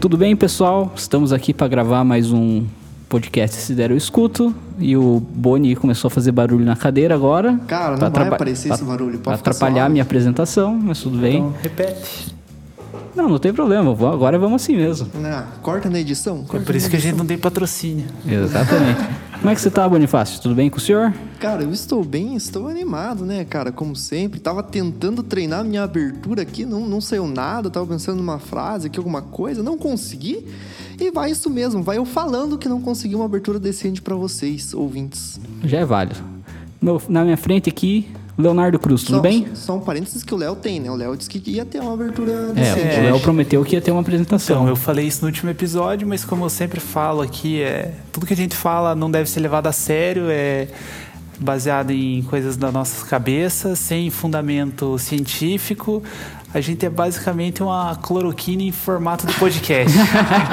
Tudo bem, pessoal? Estamos aqui para gravar mais um podcast Se Der Eu Escuto. E o Boni começou a fazer barulho na cadeira agora. Cara, não vai aparecer esse barulho. Pode atrapalhar a minha apresentação, mas tudo bem. Então, repete. Não, não tem problema. vou- Agora vamos assim mesmo. Ah, corta na edição. É corta por isso que a gente não tem patrocínio. Exatamente. Como é que você tá, Bonifácio? Tudo bem com o senhor? Cara, eu estou bem, estou animado, né, cara? Como sempre. Tava tentando treinar minha abertura aqui, não, não saiu nada. Tava pensando numa frase aqui, alguma coisa. Não consegui. E vai isso mesmo. Vai eu falando que não consegui uma abertura decente pra vocês, ouvintes. Já é válido. Meu- na minha frente aqui, Leonardo Cruz, tudo só, bem? Só um parênteses que o Léo tem, né? O Léo disse que ia ter uma abertura É, decente. o Léo prometeu que ia ter uma apresentação. Então, eu falei isso no último episódio, mas como eu sempre falo aqui, é, tudo que a gente fala não deve ser levado a sério, é baseado em coisas das nossas cabeças, sem fundamento científico. A gente é basicamente uma cloroquina em formato de podcast.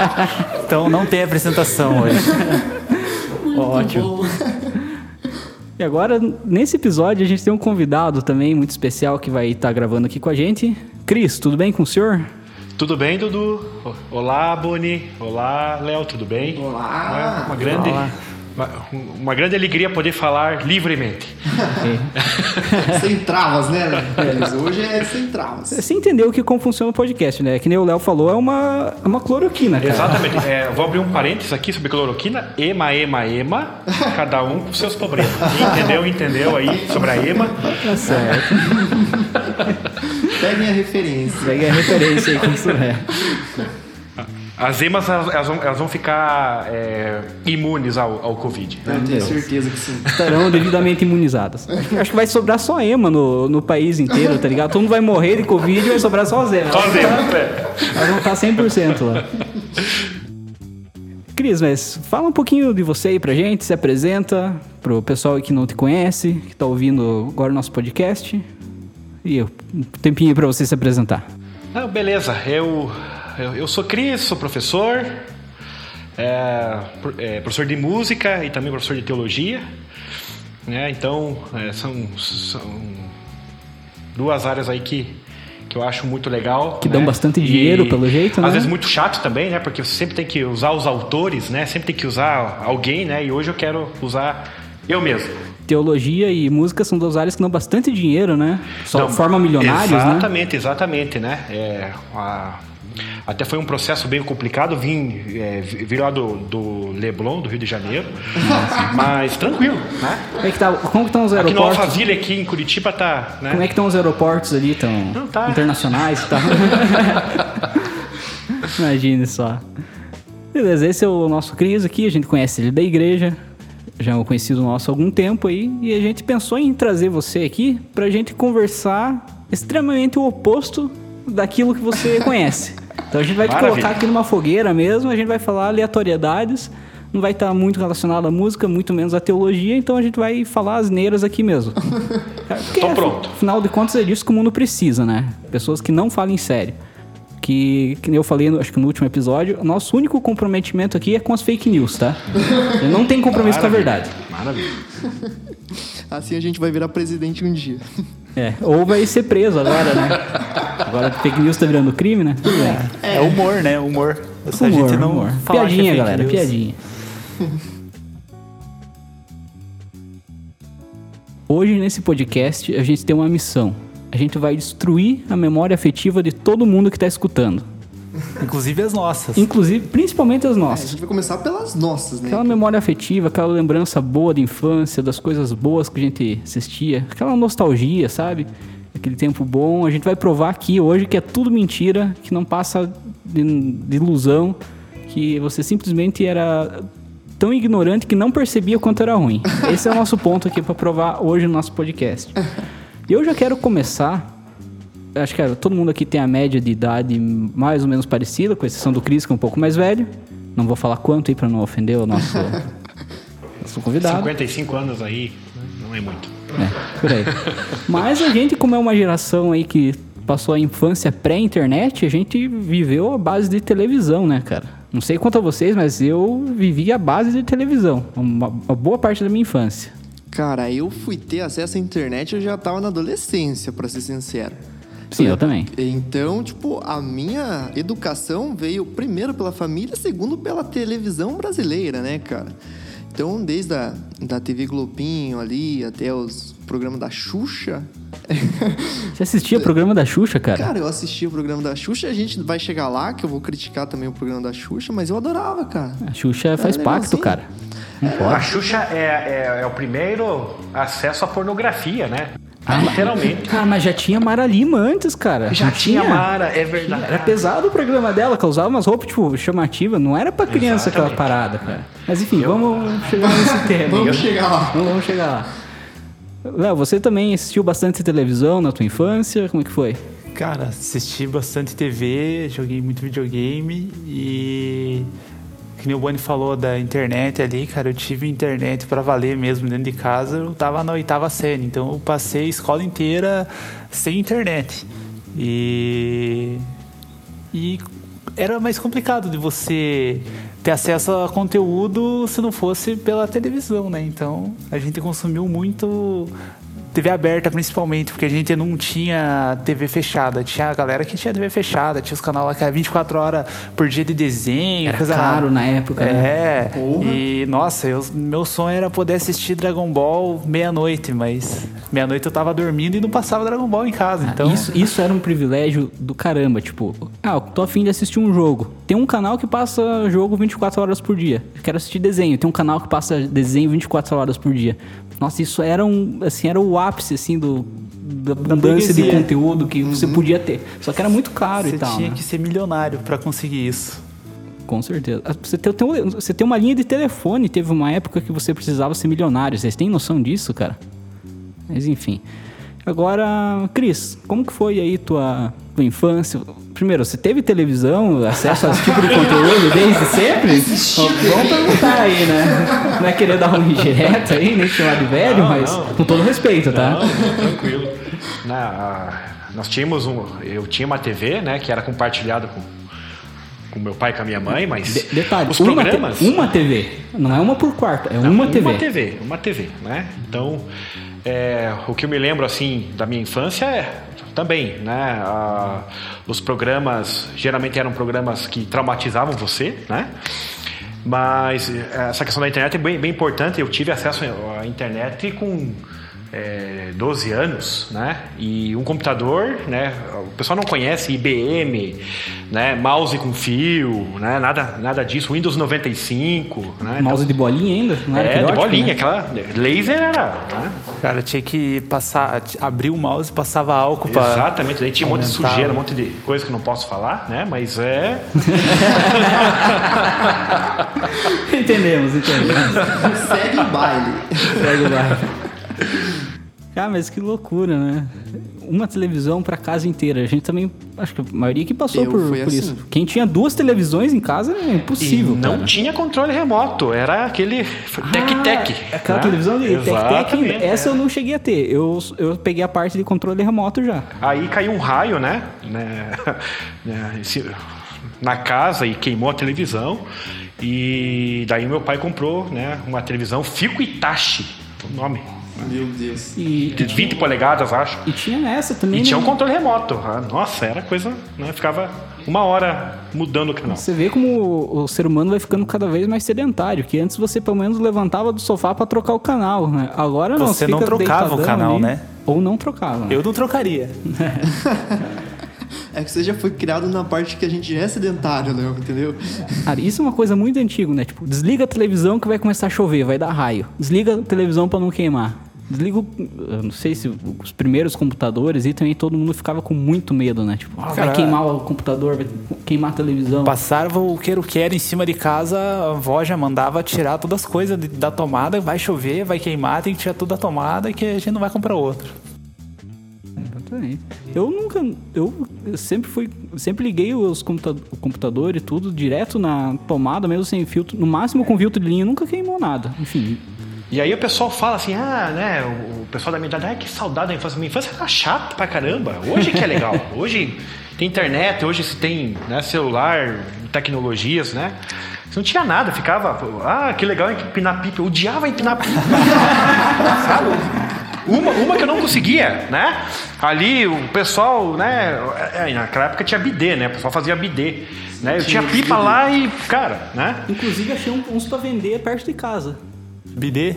então não tem apresentação hoje. Ótimo. E agora, nesse episódio, a gente tem um convidado também muito especial que vai estar gravando aqui com a gente. Cris, tudo bem com o senhor? Tudo bem, Dudu? Olá, Boni. Olá, Léo, tudo bem? Olá. Uma, uma grande, Olá. Uma, uma grande alegria poder falar livremente. sem travas, né, Elis? Hoje é sem travas. Você entendeu que como funciona o podcast, né? Que nem o Léo falou, é uma, é uma cloroquina, cara. Exatamente. É, vou abrir um parênteses aqui sobre cloroquina. Ema, ema, ema. Cada um com seus problemas. Entendeu, entendeu aí sobre a ema. Tá certo. Peguem a referência. Pega a referência aí que isso é. As emas, elas, elas vão, elas vão ficar é, imunes ao, ao Covid. né? Eu tenho certeza que sim. Estarão devidamente imunizadas. Acho que- vai sobrar só ema no, no país inteiro, tá ligado? Todo mundo vai morrer de Covid e vai sobrar só as emas. Só as emas, é. Elas vão estar 100% lá. Cris, mas fala um pouquinho de você aí pra gente, se apresenta pro pessoal que não te conhece, que tá ouvindo agora o nosso podcast. E um tempinho pra você se apresentar. Não, beleza, eu, eu, eu sou Cris, sou professor, é, é, professor de música e também professor de teologia. Né? Então, é, são, são duas áreas aí que, que eu acho muito legal. Que né? dão bastante dinheiro, pelo jeito, Às né? vezes muito chato também, né? Porque você sempre tem que usar os autores, né? Sempre tem que usar alguém, né? E hoje eu quero usar eu mesmo. Teologia e música são duas áreas que dão bastante dinheiro, né? Só Então, forma milionários, né? Exatamente, exatamente, né? É, a- até foi um processo bem complicado, vim, é, vi- vir lá do, do Leblon, do Rio de Janeiro, mas tranquilo, né? Como é que tá, como estão os Aqui no aeroportos? Alphaville, aqui em Curitiba, tá... Né? Como é que estão os aeroportos ali? Tão Não, tá. internacionais e tal? Imagine só. Beleza, esse é o nosso Cris aqui, a gente conhece ele da igreja, já é um conhecido nosso há algum tempo aí, e a gente pensou em trazer você aqui pra gente conversar extremamente o oposto daquilo que você conhece. Então a gente vai te Maravilha. colocar aqui numa fogueira mesmo, a gente vai falar aleatoriedades, não vai estar muito relacionado à música, muito menos à teologia, então a gente vai falar asneiras aqui mesmo. Porque, Tô pronto. Afinal de contas, é disso que o mundo precisa, né? Pessoas que não falem sério. Que, que eu falei, no- acho que no último episódio, nosso único comprometimento aqui é com as fake news, tá? Ele não tem compromisso com a verdade. Maravilha. Assim a gente vai virar presidente um dia. É, ou vai ser preso agora, né? Agora fake news tá virando crime, né? Bem. É, humor, né? Humor. Se a Humor, gente não humor. é Piadinha, fake galera, news. piadinha. Hoje, nesse podcast, a gente tem uma missão. A gente vai destruir a memória afetiva de todo mundo que tá escutando. Inclusive as nossas. Inclusive, principalmente as É, a nossas. gente vai começar pelas nossas, né? Aquela memória afetiva, aquela lembrança boa da infância, das coisas boas que a gente assistia, aquela nostalgia, sabe? Aquele tempo bom. A gente vai provar aqui hoje que é tudo mentira, que não passa de, de ilusão, que você simplesmente era tão ignorante que não percebia o quanto era ruim. Esse é o nosso ponto aqui para provar hoje no nosso podcast. E eu já quero começar. Acho que cara, todo mundo aqui tem a média de idade mais ou menos parecida, com exceção do Cris, que é um pouco mais velho. Não vou falar quanto aí para não ofender o nosso, nosso convidado. 55 anos aí, não é muito. É, por aí. Mas a gente, como é uma geração aí que passou a infância pré-internet, a gente viveu a base de televisão, né, cara? Não sei quanto a vocês, mas eu vivi a base de televisão. Uma, uma boa parte da minha infância. Cara, eu fui ter acesso à internet, eu já tava na adolescência, pra ser sincero. Sim, eu também. Então, tipo, a minha educação veio primeiro pela família, segundo pela televisão brasileira, né, cara? Então, desde a da TV Globinho ali até os programas da Xuxa. Você assistia o programa da Xuxa, cara? Cara, eu assistia o programa da Xuxa. A gente vai chegar lá, que eu vou criticar também o programa da Xuxa, mas eu adorava, cara. A Xuxa faz pacto, cara. A. Xuxa é, é, é o primeiro acesso à pornografia, né? Literalmente. Cara, mas já tinha Mara Lima antes, cara. Já Não tinha Mara, é verdade. Era pesado o programa dela, que ela usava umas roupas, tipo, chamativas. Não era pra criança aquela Exatamente. parada, cara. Mas enfim, vamos chegar nesse tema. Vamos chegar lá. Vamos, vamos chegar lá. Léo, você também assistiu bastante televisão na tua infância? Como é que foi? Cara, assisti bastante TV, joguei muito videogame e. Que nem o Boni falou da internet ali, cara, eu tive internet pra valer mesmo dentro de casa, eu tava na oitava série, então eu passei a escola inteira sem internet. E. E era mais complicado de você ter acesso a conteúdo se não fosse pela televisão, né? Então a gente consumiu muito TV aberta principalmente, porque a gente não tinha TV fechada. Tinha a galera que tinha TV fechada, tinha os canais lá que era 24 horas por dia de desenho. Era coisa caro na época, né? É. Porra. E, nossa, eu- meu sonho era poder assistir Dragon Ball meia-noite, mas meia-noite eu tava dormindo e não passava Dragon Ball em casa. Então, Ah, Isso, isso era um privilégio do caramba, tipo, ah, eu tô afim de assistir um jogo. Tem um canal que passa jogo 24 horas por dia. Eu quero assistir desenho. Tem um canal que passa desenho 24 horas por dia. Nossa, isso era um, assim, era o ápice, assim, do, da abundância de conteúdo que você podia ter. Só que era muito caro você e tal, tinha né? que ser milionário pra conseguir isso. Com certeza. Ah, Você tem, você tem uma linha de telefone, teve uma época que você precisava ser milionário. Vocês têm noção disso, cara? Mas enfim. Agora, Cris, como que foi aí tua, tua infância? Primeiro, você teve televisão, acesso a esse tipo de conteúdo desde sempre? Vamos perguntar aí, né? Não é querer dar um direto aí, nem chamar de velho, Não, mas não. com todo respeito, tá? Não, tranquilo. Na, nós tínhamos um. Eu tinha uma TV, né, que era compartilhada com, com meu pai e com a minha mãe, mas De- detalhe, os uma, te- programas. uma TV. Não é uma por quarto, é Não, uma TV. Uma TV, uma TV, né? Então, é, o que eu me lembro, assim, da minha infância é também, né? a- os programas, geralmente eram programas que traumatizavam você, né? Mas é, essa questão da internet é bem, bem importante. Eu tive acesso à internet com é, 12 anos, né? E um computador, né? O pessoal não conhece IBM, né? Mouse com fio, né? Nada, nada disso. Windows 95, né? Mouse de bolinha ainda? Não era É, de bolinha, né? aquela laser era. Né? Cara, tinha que passar, abrir o mouse e passava álcool pra. Exatamente, daí tinha um monte de sujeira, um monte de coisa que não posso falar, né? Mas é. entendemos, entendemos. Segue o baile. Segue o bairro. Cara, mas que loucura, né? Uma televisão pra casa inteira. A gente também, acho que a maioria que passou Eu por, por assim. isso. Quem tinha duas televisões em casa é impossível, e não cara. tinha controle remoto, era aquele tec-tec. Ah, Aquela né? televisão de tec-tec Essa é. eu não cheguei a ter. Eu, eu peguei a parte de controle remoto já. Aí caiu um raio, né? né? né, esse- Na casa e queimou a televisão. E daí meu pai comprou né, uma televisão Fico Itachi, o nome. Meu Deus. E, De 20 polegadas, acho. e tinha essa também. E tinha um né? controle remoto. Ah, Nossa, era coisa, né? Ficava uma hora mudando o canal. Você vê como o, ser humano vai ficando cada vez mais sedentário. Que antes você pelo menos levantava do sofá pra trocar o canal, né? Agora não. Você não fica trocava o canal, ali, né? Ou não trocava. Eu não trocaria. É que você já foi criado na parte que a gente é sedentário, Léo, entendeu? Cara, isso é uma coisa muito antiga, né? Tipo, desliga a televisão que vai começar a chover, vai dar raio. Desliga a televisão pra não queimar. Desliga, o- eu não sei se os primeiros computadores e também todo mundo ficava com muito medo, né? Tipo, ah, vai queimar o computador, vai queimar a televisão. Passava o queiro-quero em cima de casa, a avó já mandava tirar todas as coisas da tomada, vai chover, vai queimar, tem que tirar tudo da tomada que a gente não vai comprar outra. Exatamente. Eu nunca. Eu sempre fui. Sempre liguei os computa o computador e tudo direto na tomada, mesmo sem filtro. No máximo com filtro de linha, nunca queimou nada. Enfim. E aí o pessoal fala assim, ah, né, o, pessoal da minha idade, ai, que saudade da infância. Minha infância era chata pra caramba. Hoje que é legal. Hoje tem internet, hoje se tem né, celular, tecnologias, né? Você não tinha nada, ficava, ah, que legal empinar pipa. Eu odiava empinar pipa. Sabe? Uma, uma que eu não conseguia, né? Ali o pessoal, né? é, Naquela época tinha bidê, né? O pessoal fazia bidê. Né? Eu tinha pipa lá e, cara, né? Inclusive achei um- uns pra vender perto de casa. Bidê?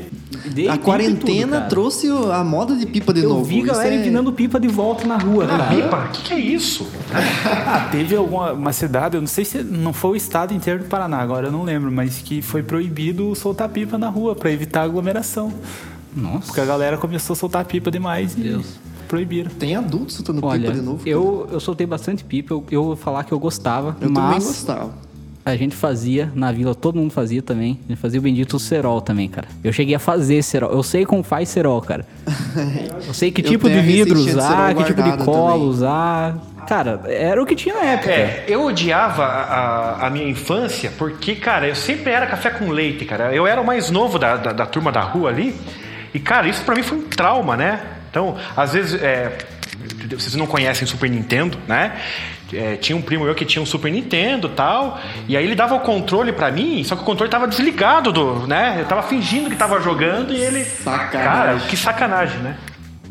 Dei A quarentena tudo, trouxe a moda de pipa de Eu novo. vi Isso galera é- empinando pipa de volta na rua, cara. Pipa? O que, que é isso? Ah, teve alguma uma cidade, eu não sei se não foi o estado inteiro do Paraná, agora eu não lembro, mas que foi proibido soltar pipa na rua pra evitar aglomeração. Nossa. Porque a galera começou a soltar pipa demais e Deus. proibiram. Tem adultos soltando Olha, pipa de novo. eu, eu soltei bastante pipa, eu, eu vou falar que eu gostava, Eu também mas gostava. A gente fazia na vila, todo mundo fazia também. A gente fazia o bendito cerol também, cara. Eu cheguei a fazer cerol. Eu sei como faz cerol, cara. Eu sei que tipo de vidro usar, que tipo de cola também. usar. Cara, era o que tinha na época. É, eu odiava a, a- minha infância porque, cara, eu sempre era café com leite, cara. Eu era o mais novo da, da, da turma da rua ali. E, cara, isso pra mim foi um trauma, né? Então, às vezes, é, vocês não conhecem Super Nintendo, né? É, tinha um primo meu que tinha um Super Nintendo e tal. E aí ele dava o controle pra mim, só que o controle tava desligado do, né? Eu tava fingindo que tava jogando e ele. Sacanagem. Cara, que sacanagem, né?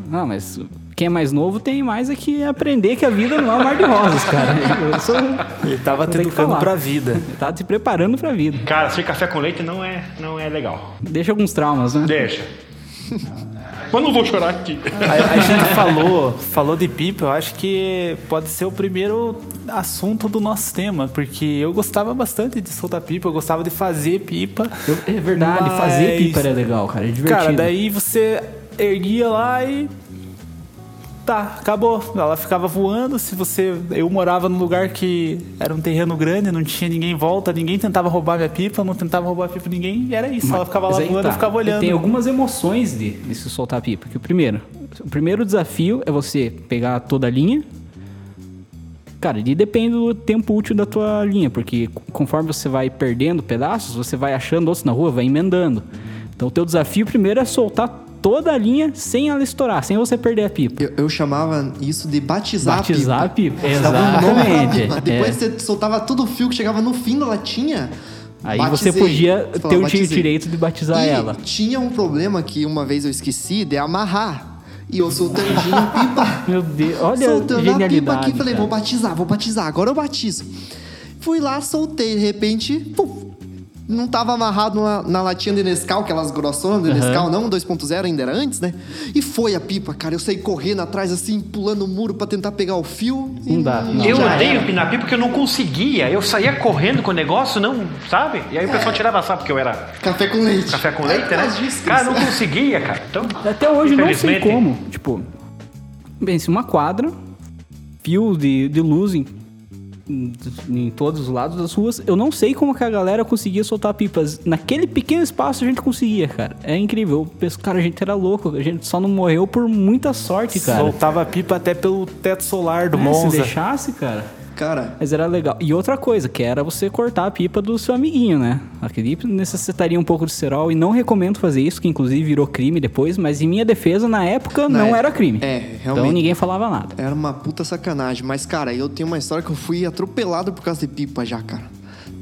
Não, mas quem é mais novo tem mais é que aprender que a vida não é um mar de rosas, cara. Eu sou... Ele tava te educando pra vida. Ele Tá te preparando pra vida. Cara, ser café com leite não é, não é legal. Deixa alguns traumas, né? Deixa. Mas não vou chorar aqui. A, a gente falou, falou de pipa, eu acho que pode ser o primeiro assunto do nosso tema, porque eu gostava bastante de soltar pipa, eu gostava de fazer pipa. Eu- é verdade, fazer Mas- pipa era legal, cara. É divertido. Cara, daí você erguia lá e. Tá, acabou. Ela ficava voando. Se você. Eu morava num lugar que era um terreno grande, não tinha ninguém em volta, ninguém tentava roubar minha pipa, não tentava roubar a pipa de ninguém, e era isso. ela ficava lá Mas voando, tá. eu ficava olhando. Tem algumas emoções de, de se soltar pipa. Que o primeiro, o primeiro desafio é você pegar toda a linha. Cara, e depende do tempo útil da tua linha, porque conforme você vai perdendo pedaços, você vai achando outros na rua, vai emendando. Então o teu desafio primeiro é soltar toda a linha sem ela estourar, sem você perder a pipa. Eu, eu chamava isso de batizar, Batizar a pipa. Um nome pra Exatamente. pipa. Depois É. você soltava todo o fio que chegava no fim da latinha. Aí batizei. você podia Você ter o batizei. direito de batizar e ela. tinha um problema que uma vez eu esqueci de amarrar. E eu soltando a pipa. Meu Deus, olha a soltando a pipa aqui, falei, cara. vou batizar, vou batizar, agora eu batizo. Fui lá, soltei, de repente, puf, não tava amarrado na, na latinha de Nescau, aquelas grossonas de Nescau, não, 2.0 ainda era antes, né? E foi a pipa, cara, eu saí correndo atrás, assim, pulando o muro pra tentar pegar o fio. e Não dá, não. Eu já odeio era. empinar pipa porque eu não conseguia. Eu saía correndo com o negócio, não, sabe? E aí o pessoal tirava sabe porque eu era Café com leite. café com É leite, por né? disso Cara, não conseguia, cara. Então, Até hoje não sei como. Tipo, pense, uma quadra, fio de, de luz em, em, todos os lados das ruas. Eu não sei como que a galera conseguia soltar pipas. Naquele pequeno espaço a gente conseguia, cara. É incrível. Eu penso, cara, a gente era louco. A gente só não morreu por muita sorte, cara. Soltava pipa até pelo teto solar do É, se Monza. deixasse, cara. Cara, Mas era legal. E outra coisa, que era você cortar a pipa do seu amiguinho, né? Aquele necessitaria um pouco de cerol e não recomendo fazer isso, que inclusive virou crime depois, mas em minha defesa, na época, Na não época- era crime. é, Então realmente. ninguém falava nada. era uma puta sacanagem. Mas, cara, eu tenho uma história que eu fui atropelado por causa de pipa já, cara.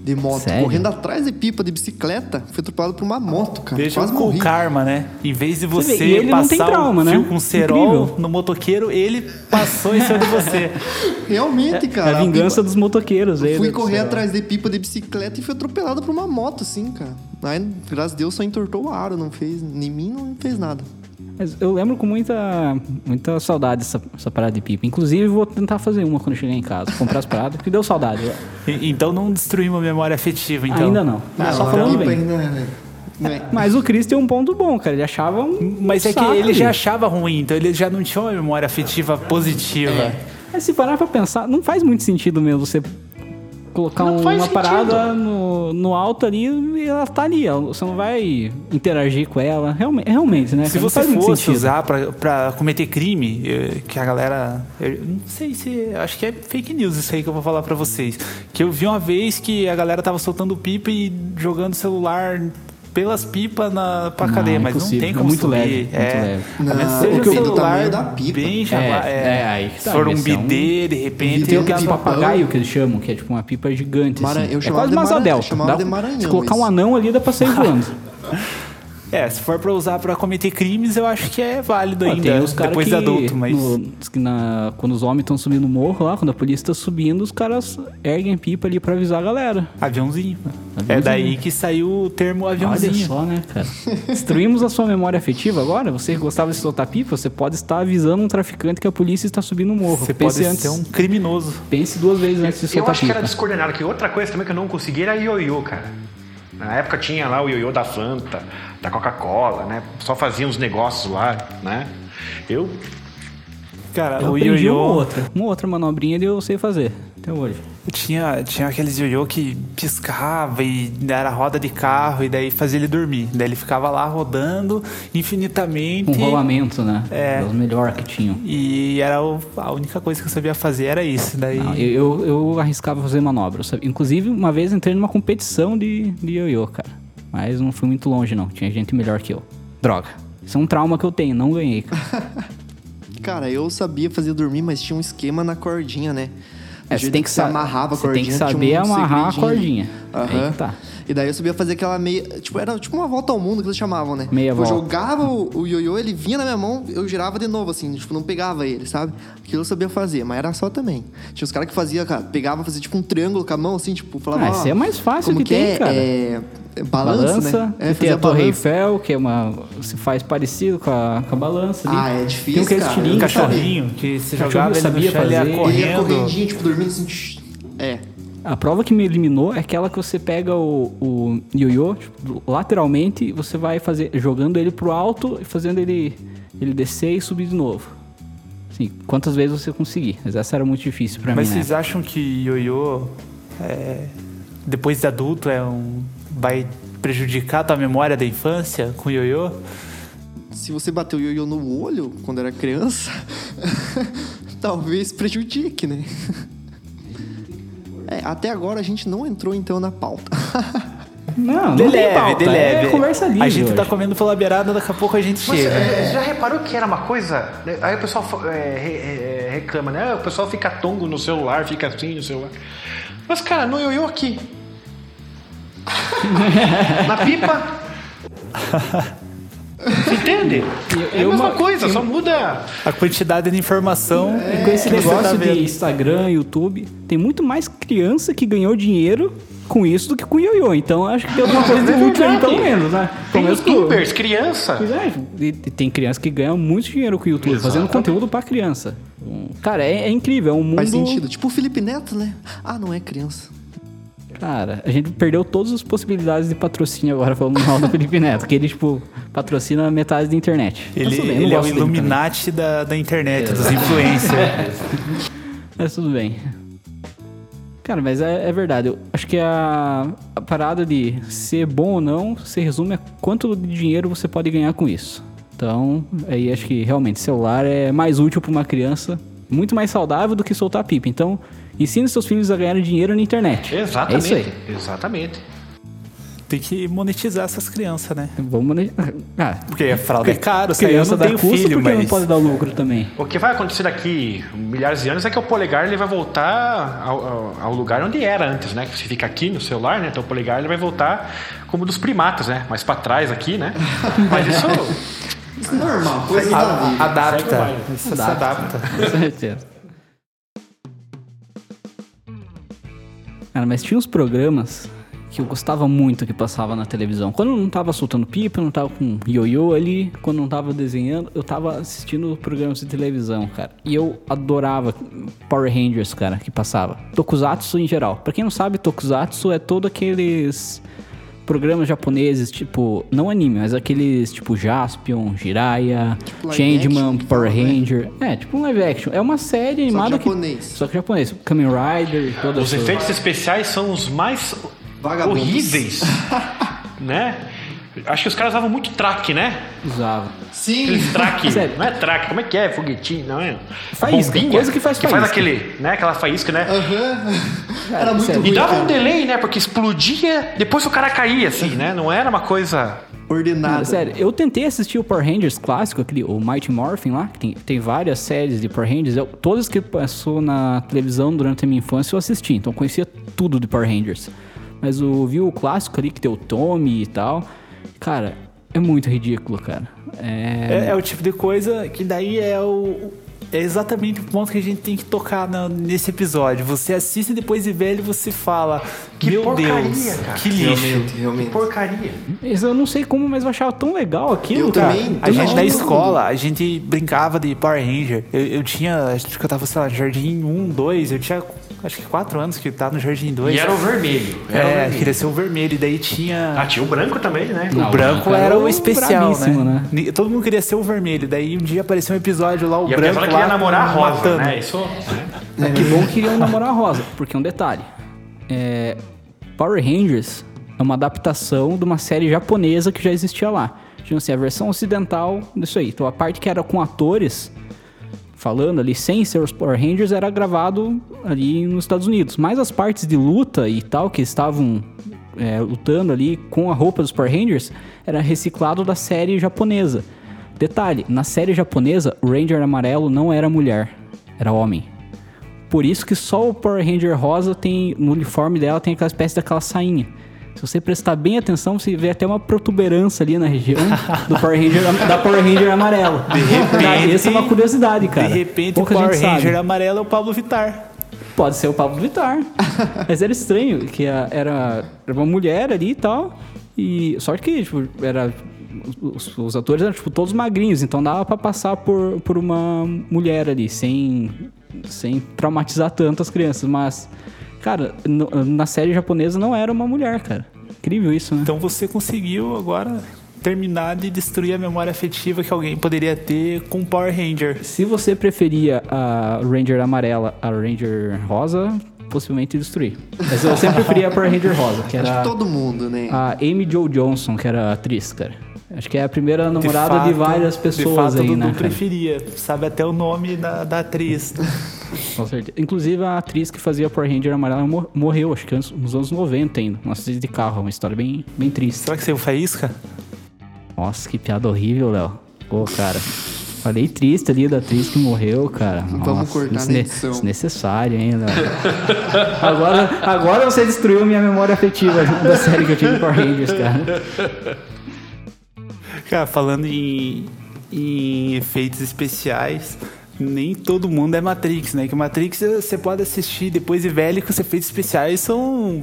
De moto. Sério? Correndo atrás de pipa, de bicicleta. Fui atropelado por uma moto, cara. Veja Quase com o karma, né? Em vez de Você você, vê, passar trauma, o né? fio com cerol Incrível. no motoqueiro, ele passou em cima de você. Realmente, É cara. a vingança pipa- dos motoqueiros. aí, Fui né, correr atrás de pipa de bicicleta e fui atropelado por uma moto, assim, cara. Aí, graças a Deus, só entortou o aro, não fez. Nem mim não fez nada. Mas eu lembro com muita, muita saudade essa, essa parada de pipa. Inclusive, vou tentar fazer uma quando eu chegar em casa. Comprar as paradas, porque deu saudade. E- Então não destruímos a memória afetiva, então. Ainda não. Mas só a falando bem. ainda. né? né? Mas o Chris tem um ponto bom, cara. Ele achava um. Mas é que ele ali. já achava ruim, então ele já não tinha uma memória afetiva positiva. Mas se parar pra pensar, não faz muito sentido mesmo você colocar um- uma sentido. parada no, no alto ali e ela tá ali. Você não vai interagir com ela. Realmente, realmente né? Se você fosse usar pra, pra cometer crime, eh, que a galera. Eu não sei se. Acho que é fake news isso aí que eu vou falar pra vocês. Que eu vi uma vez que a galera tava soltando pipa e jogando celular pelas pipas na, pra Não, cadeia, é mas não tem É como muito subir. leve, muito é. leve. A menos Não, que seja do celular tamanho da pipa. bem É, é, aí que tá, Se for um é um- bidê, de repente. Tem aquele Tem de um papagaio que eles chamam, que é tipo uma pipa gigante. Mara- assim. eu é chamava quase uma asa delta. Se colocar um anão ali, dá pra sair voando. É, se for pra usar pra cometer crimes, eu acho que é válido Pô, ainda, tem os caras depois que, de adulto, mas... no- que na- quando os homens estão subindo o morro lá, quando a polícia tá subindo, os caras erguem pipa ali pra avisar a galera. Aviãozinho. É Aviãozinho. daí que saiu o termo aviãozinho. Olha só, né, cara? Destruímos a sua memória afetiva agora? Você que gostava de soltar pipa, você pode estar avisando um traficante que a polícia está subindo o morro. Você pense pode antes. ser um criminoso. Pense duas vezes antes de Eu soltar acho que pipa. era descoordenado, que outra coisa também que eu não consegui era ioiô, cara. Na época tinha lá o ioiô da Fanta, da Coca-Cola, né? Só fazia uns negócios lá, né? Eu Cara, Eu o aprendi uma ioiô... outra. Uma outra manobrinha eu sei fazer. Até hoje. Tinha, tinha aqueles ioiô que piscava e era roda de carro e daí fazia ele dormir. Daí ele ficava lá rodando infinitamente. Um rolamento, né? É. Dos melhores que tinham. E era o- a única coisa que eu sabia fazer era isso. Daí Não, eu, eu, eu arriscava fazer manobra. sabe? Inclusive, uma vez entrei numa competição de, de ioiô, cara. Mas não fui muito longe, não. Tinha gente melhor que eu. Droga. Isso é um trauma que eu tenho. Não ganhei, cara. Cara, eu sabia fazer dormir, mas tinha um esquema na cordinha, né? É, você tem que, sa- amarrava a você tem que cordinha, saber um amarrar a cordinha. Aham. que tá. E daí eu sabia fazer aquela meia. Tipo, era tipo uma volta ao mundo que eles chamavam, né? Meia eu volta. jogava o, o ioiô, ele vinha na minha mão, eu girava de novo, assim, tipo, não pegava ele, sabe? Aquilo eu sabia fazer, mas era só também. Tinha os caras que fazia, cara, pegava, fazia tipo um triângulo com a mão, assim, tipo, falava. Ah, isso é mais fácil como que tem, é? cara. É, é balança, Balança, né? É, tem fazia a Torre balança. Eiffel, que é uma. Se faz parecido com a, com a balança ali. Ah, é Tem difícil, aquele cara. estilinho, um eu cachorrinho que você jogava ele sabia chão, ele ia fazer. Ele ia correndo. correndinho, tipo, dormindo assim. É. A prova que me eliminou é aquela que você pega o, o ioiô tipo, lateralmente e você vai fazer jogando ele pro alto e fazendo ele, ele descer e subir de novo. Assim, quantas vezes você conseguir. Mas essa era muito difícil pra Mas mim, né? vocês acham que ioiô, é, depois de adulto, é um, vai prejudicar a tua memória da infância com ioiô? Se você bateu o ioiô no olho quando era criança, talvez prejudique, né? É, até agora a gente não entrou então na pauta. Não, não De tem leve, pauta, de leve. É conversa livre a gente tá hoje. comendo pela beirada, daqui a pouco a gente Mas chega. é, já reparou que era uma coisa. né? Aí o pessoal é, re- é, reclama, né? O pessoal fica tongo no celular, fica assim no celular. Mas, cara, no ioiô aqui. Na pipa. Entende? é a eu- mesma uma- coisa, só muda. A quantidade de informação E com esse você negócio tá de Instagram, YouTube, tem muito mais criança que ganhou dinheiro com isso do que com ioiô. Então eu acho que tem alguma coisa de É útil aí, pelo menos, né? Tem Pelo menos youtubers, criança. Pois é, tem criança que ganham muito dinheiro com o YouTube, fazendo Exatamente. conteúdo pra criança. Cara, é, é incrível, é um mundo... Faz sentido. Tipo o Felipe Neto, né? Ah, não é criança. Cara, a gente perdeu todas as possibilidades de patrocínio agora falando mal do Felipe Neto, que ele, tipo, patrocina metade da internet. Mas Ele, bem, ele é o. Illuminati da, da internet, dos influencers. Mas tudo bem. Cara, mas é, é verdade. Eu acho que a, a parada de ser bom ou não se resume a quanto de dinheiro você pode ganhar com isso. Então, aí acho que realmente celular é mais útil para uma criança, muito mais saudável do que soltar pipa. Então, ensine seus filhos a ganhar dinheiro na internet. Exatamente. É isso aí. Exatamente. Tem que monetizar essas crianças, né? Vamos. ne- Ah, Porque a fralda é caro, eu criança não dá custo filho, porque mas... não pode dar lucro também. O que vai acontecer daqui milhares de anos é que o polegar ele vai voltar ao, ao- ao lugar onde era antes, né? Que você fica aqui no celular, né? Então o polegar ele vai voltar como dos primatas, né? Mais pra trás aqui, né? Mas isso Isso é normal, coisa da vida. adapta. Isso se adapta. Com certeza. Cara, mas tinha uns programas que eu gostava muito que passava na televisão. Quando eu não tava soltando pipa, eu não tava com ioiô ali, quando eu não tava desenhando, eu tava assistindo programas de televisão, cara. E eu adorava Power Rangers, cara, que passava. Tokusatsu em geral. Pra quem não sabe, Tokusatsu é todo aqueles programas japoneses, tipo, não anime, mas aqueles tipo Jaspion, Jiraiya, Tipo Changeman, action que Power né? Ranger. É, tipo um live action. É uma série animada que japonês. só que japonês, Kamen Rider, todas Os efeitos especiais são os mais Vagabundos. horríveis, né? Acho que os caras usavam muito traque, né? usava. Sim. Aqueles traque, Sério. não é traque, como é que é? Foguetinho, não é? Faísca, Bombinha, coisa que faz Que faz faísca. aquele, né? Aquela faísca, né? Era muito sério. ruim, E dava cara. um delay, né? Porque explodia, depois o cara caía, assim, né? Não era uma coisa... Ordenado. Cara, sério, eu tentei assistir o Power Rangers clássico, aquele, o Mighty Morphin lá, que tem, tem várias séries de Power Rangers. Eu, todas que passou na televisão durante a minha infância eu assisti, então eu conhecia tudo de Power Rangers. Mas eu vi o clássico ali, que tem o Tommy e tal. Cara, É muito ridículo, cara. É... É, É, o tipo de coisa que daí é o. É exatamente o ponto que a gente tem que tocar na- nesse episódio. Você assiste depois de velho e você fala: Que Meu porcaria, Deus, cara." que lixo. Realmente, realmente. Porcaria. Mas eu não sei como, mas eu achava tão legal aquilo, Eu cara. também. A gente na escola, a gente brincava de Power Ranger. Eu, eu tinha, acho que eu tava, sei lá, Jardim 1, 2. Eu tinha acho que 4 anos que tava no Jardim 2. E era o vermelho. Era o É, vermelho. queria ser o vermelho. E daí tinha. Ah, tinha o branco também, né? O Não, branco o branco era era o o especial, né? né? Todo mundo queria ser o vermelho. Daí um dia apareceu um episódio lá, o E a branco pessoa lá queria namorar a rosa, matando. né? Isso. É que bom que queriam namorar a Rosa, porque um detalhe. É, Power Rangers é uma adaptação de uma série japonesa que já existia lá. Tinha assim, a versão ocidental disso aí. Então a parte que era com atores falando ali, sem ser os Power Rangers, era gravado ali nos Estados Unidos. Mas as partes de luta e tal, que estavam é, lutando ali com a roupa dos Power Rangers, era reciclado da série japonesa. Detalhe, na série japonesa, o Ranger amarelo não era mulher, era homem. Por isso que só o Power Ranger rosa tem, no uniforme dela, tem aquela espécie daquela sainha. Se você prestar bem atenção, você vê até uma protuberância ali na região do Power Ranger, da Power Ranger amarelo. De repente- Essa é uma curiosidade, cara. De repente Pouca o Power gente sabe. Ranger amarelo é o Pablo Vittar. Pode ser o Pablo Vittar. Mas era estranho, que a- era, era uma mulher ali e tal. E só que, tipo, era. Os, os atores eram, tipo, todos magrinhos, então dava pra passar por, por uma mulher ali, sem, sem traumatizar tanto as crianças. Mas, cara, no- na série japonesa não era uma mulher, cara. Incrível isso, né? Então você conseguiu agora terminar de destruir a memória afetiva que alguém poderia ter com Power Ranger. Se você preferia a Ranger amarela a Ranger rosa, possivelmente destruir. Mas eu sempre preferia a Power Ranger rosa, que Acho era. que todo mundo, né? A Amy Jo Johnson, que era a atriz, cara. Acho que é a primeira namorada de, fato- várias de pessoas fato, aí, né? Dudu preferia. Sabe até o nome da, da atriz. Com certeza. Inclusive, a atriz que fazia Power Ranger amarela mor- morreu, acho que nos anos 90 ainda. Um acidente de carro, uma história bem, bem triste. Será que saiu faísca? Nossa, que piada horrível, Léo. Pô, cara. Falei triste ali da atriz que morreu, cara. Vamos Nossa, cortar na desne- edição. Desnecessário, hein, Léo? agora, agora você destruiu minha memória afetiva da série que eu tive Power Rangers, cara. Cara, falando em, em efeitos especiais, nem todo mundo é Matrix, né? Que Matrix eh, você pode assistir depois de velho que os efeitos especiais são.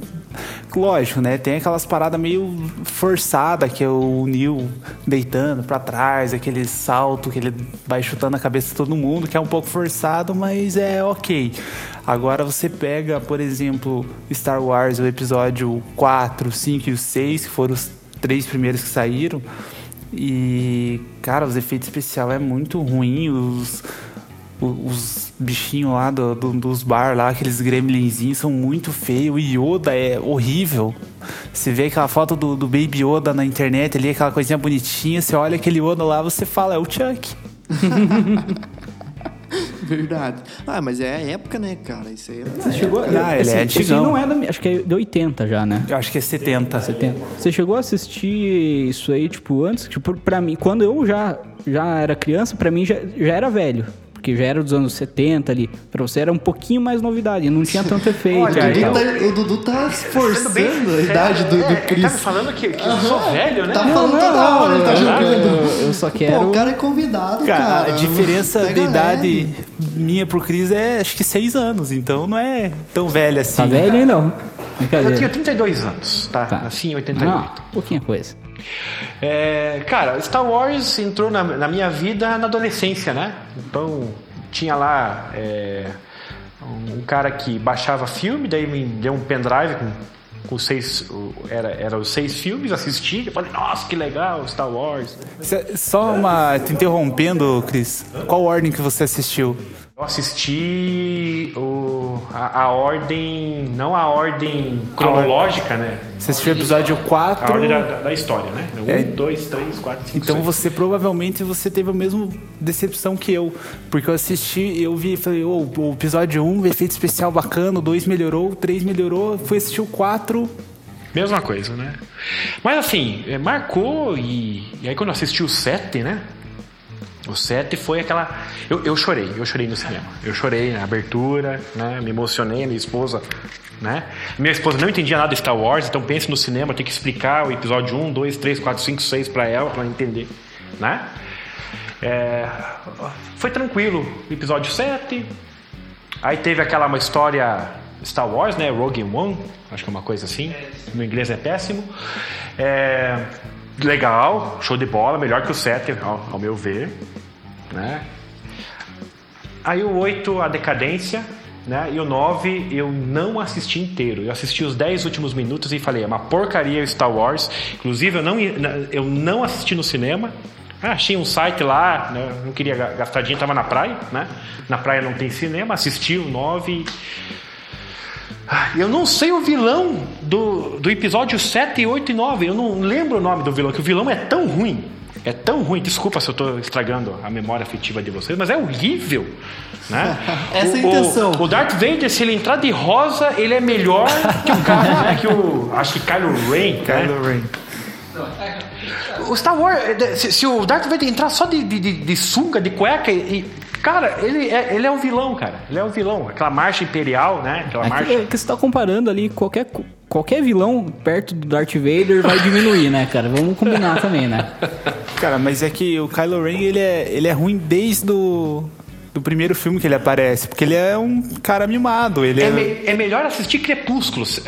Lógico, né? Tem aquelas paradas meio forçadas, que é o Neo deitando pra trás, aquele salto que ele vai chutando a cabeça de todo mundo, que é um pouco forçado, mas é ok. Agora você pega, por exemplo, Star Wars, o episódio 4, 5 e o 6, que foram os três primeiros que saíram. E, cara, os efeitos especiais é muito ruim. Os, os bichinhos lá do, do- dos bar lá, aqueles gremlinzinhos, são muito feios. O Yoda é horrível. Você vê aquela foto do, do Baby Yoda na internet ali, aquela coisinha bonitinha. Você olha aquele Yoda lá, você fala, é o Chuck. Verdade. Ah, mas é a época, né, cara? Isso aí Você chegou a... Ah, ele é esse- esse antigão. não é da... Acho que é de 80 já, né? Eu acho que é 70. 70. Você chegou a assistir isso aí, tipo, antes? Tipo, pra mim, quando eu já, já era criança, pra mim já, já era velho. Porque já era dos anos 70 ali. Pra você era um pouquinho mais novidade. Não tinha tanto efeito. Olha, e O tal. Dudu, tá, o Dudu tá Sendo bem forçando a idade do, do É, Ele tá Chris. me falando que, que eu sou velho, né? Tá falando toda hora, ele tá eu, jogando. eu- eu só quero... Pô, o cara é convidado, cara. Cara, a diferença Pega de idade leve. minha pro Cris é acho que 6 anos, então não é tão velho assim. Tá velho ainda não. Eu tinha 32 anos, tá? Tá. Assim, em 88. Não, pouquinha coisa. É, cara, Star Wars entrou na, na minha vida na adolescência, né? Então, tinha lá é, um cara que baixava filme, daí me deu um pendrive com, com seis. Era, era os seis filmes, assisti, eu falei, nossa, que legal, Star Wars. Só uma. Te interrompendo, Cris. Qual ordem que você assistiu? Eu assisti o, a, a ordem, não a ordem cronológica, né? Você assistiu o episódio 4. A ordem da, da- da história, né? Um, É. dois, três, quatro, cinco, Então seis. você provavelmente você teve a mesma decepção que eu. Porque eu assisti, eu vi e falei, ô, o episódio 1, efeito especial bacana, o 2 melhorou, o 3 melhorou, fui assistir o 4. Mesma coisa, né? Mas assim, é, marcou e, e aí quando eu assisti o 7, né? O 7 foi aquela. Eu, eu chorei, eu chorei no cinema. Eu chorei na abertura, né? Me emocionei, minha esposa. Né? Minha esposa não entendia nada de Star Wars, então pense no cinema, tem que explicar o episódio 1, 2, 3, 4, 5, 6 para ela, para ela entender. Né? É, foi tranquilo. Episódio 7. Aí teve aquela uma história Star Wars, né? Rogue One, acho que é uma coisa assim. No inglês é péssimo. É, legal, show de bola, melhor que o 7, ao, ao meu ver. Né? Aí o 8, a decadência. Né? E o 9 eu não assisti inteiro. Eu assisti os 10 últimos minutos e falei, é uma porcaria Star Wars. Inclusive, eu não, eu não assisti no cinema. Ah, achei um site lá, né? não queria gastar dinheiro, estava na praia, né? Na praia não tem cinema, assisti o 9. Eu não sei o vilão do, do episódio 7, 8 e 9. Eu não lembro o nome do vilão, que o vilão é tão ruim. É tão ruim, desculpa se eu estou estragando a memória afetiva de vocês, mas é horrível. Né? Essa o, é a intenção. O, o Darth Vader, se ele entrar de rosa, ele é melhor que o cara, que o. Acho que Kylo Ren. Kylo né? Ren. O Star Wars, se, se, o Darth Vader entrar só de, de, de sunga, de cueca, e, cara, ele é, ele é o vilão, cara. Ele é o vilão. Aquela marcha imperial, né? Aquela é marcha. Que, é que você tá comparando ali qualquer, qualquer vilão perto do Darth Vader vai diminuir, né, cara? Vamos combinar também, né? Cara, mas é que o Kylo Ren, ele é, ele é ruim desde o do primeiro filme que ele aparece, porque ele é um cara mimado. Ele é, é... me, é melhor assistir Crepúsculos.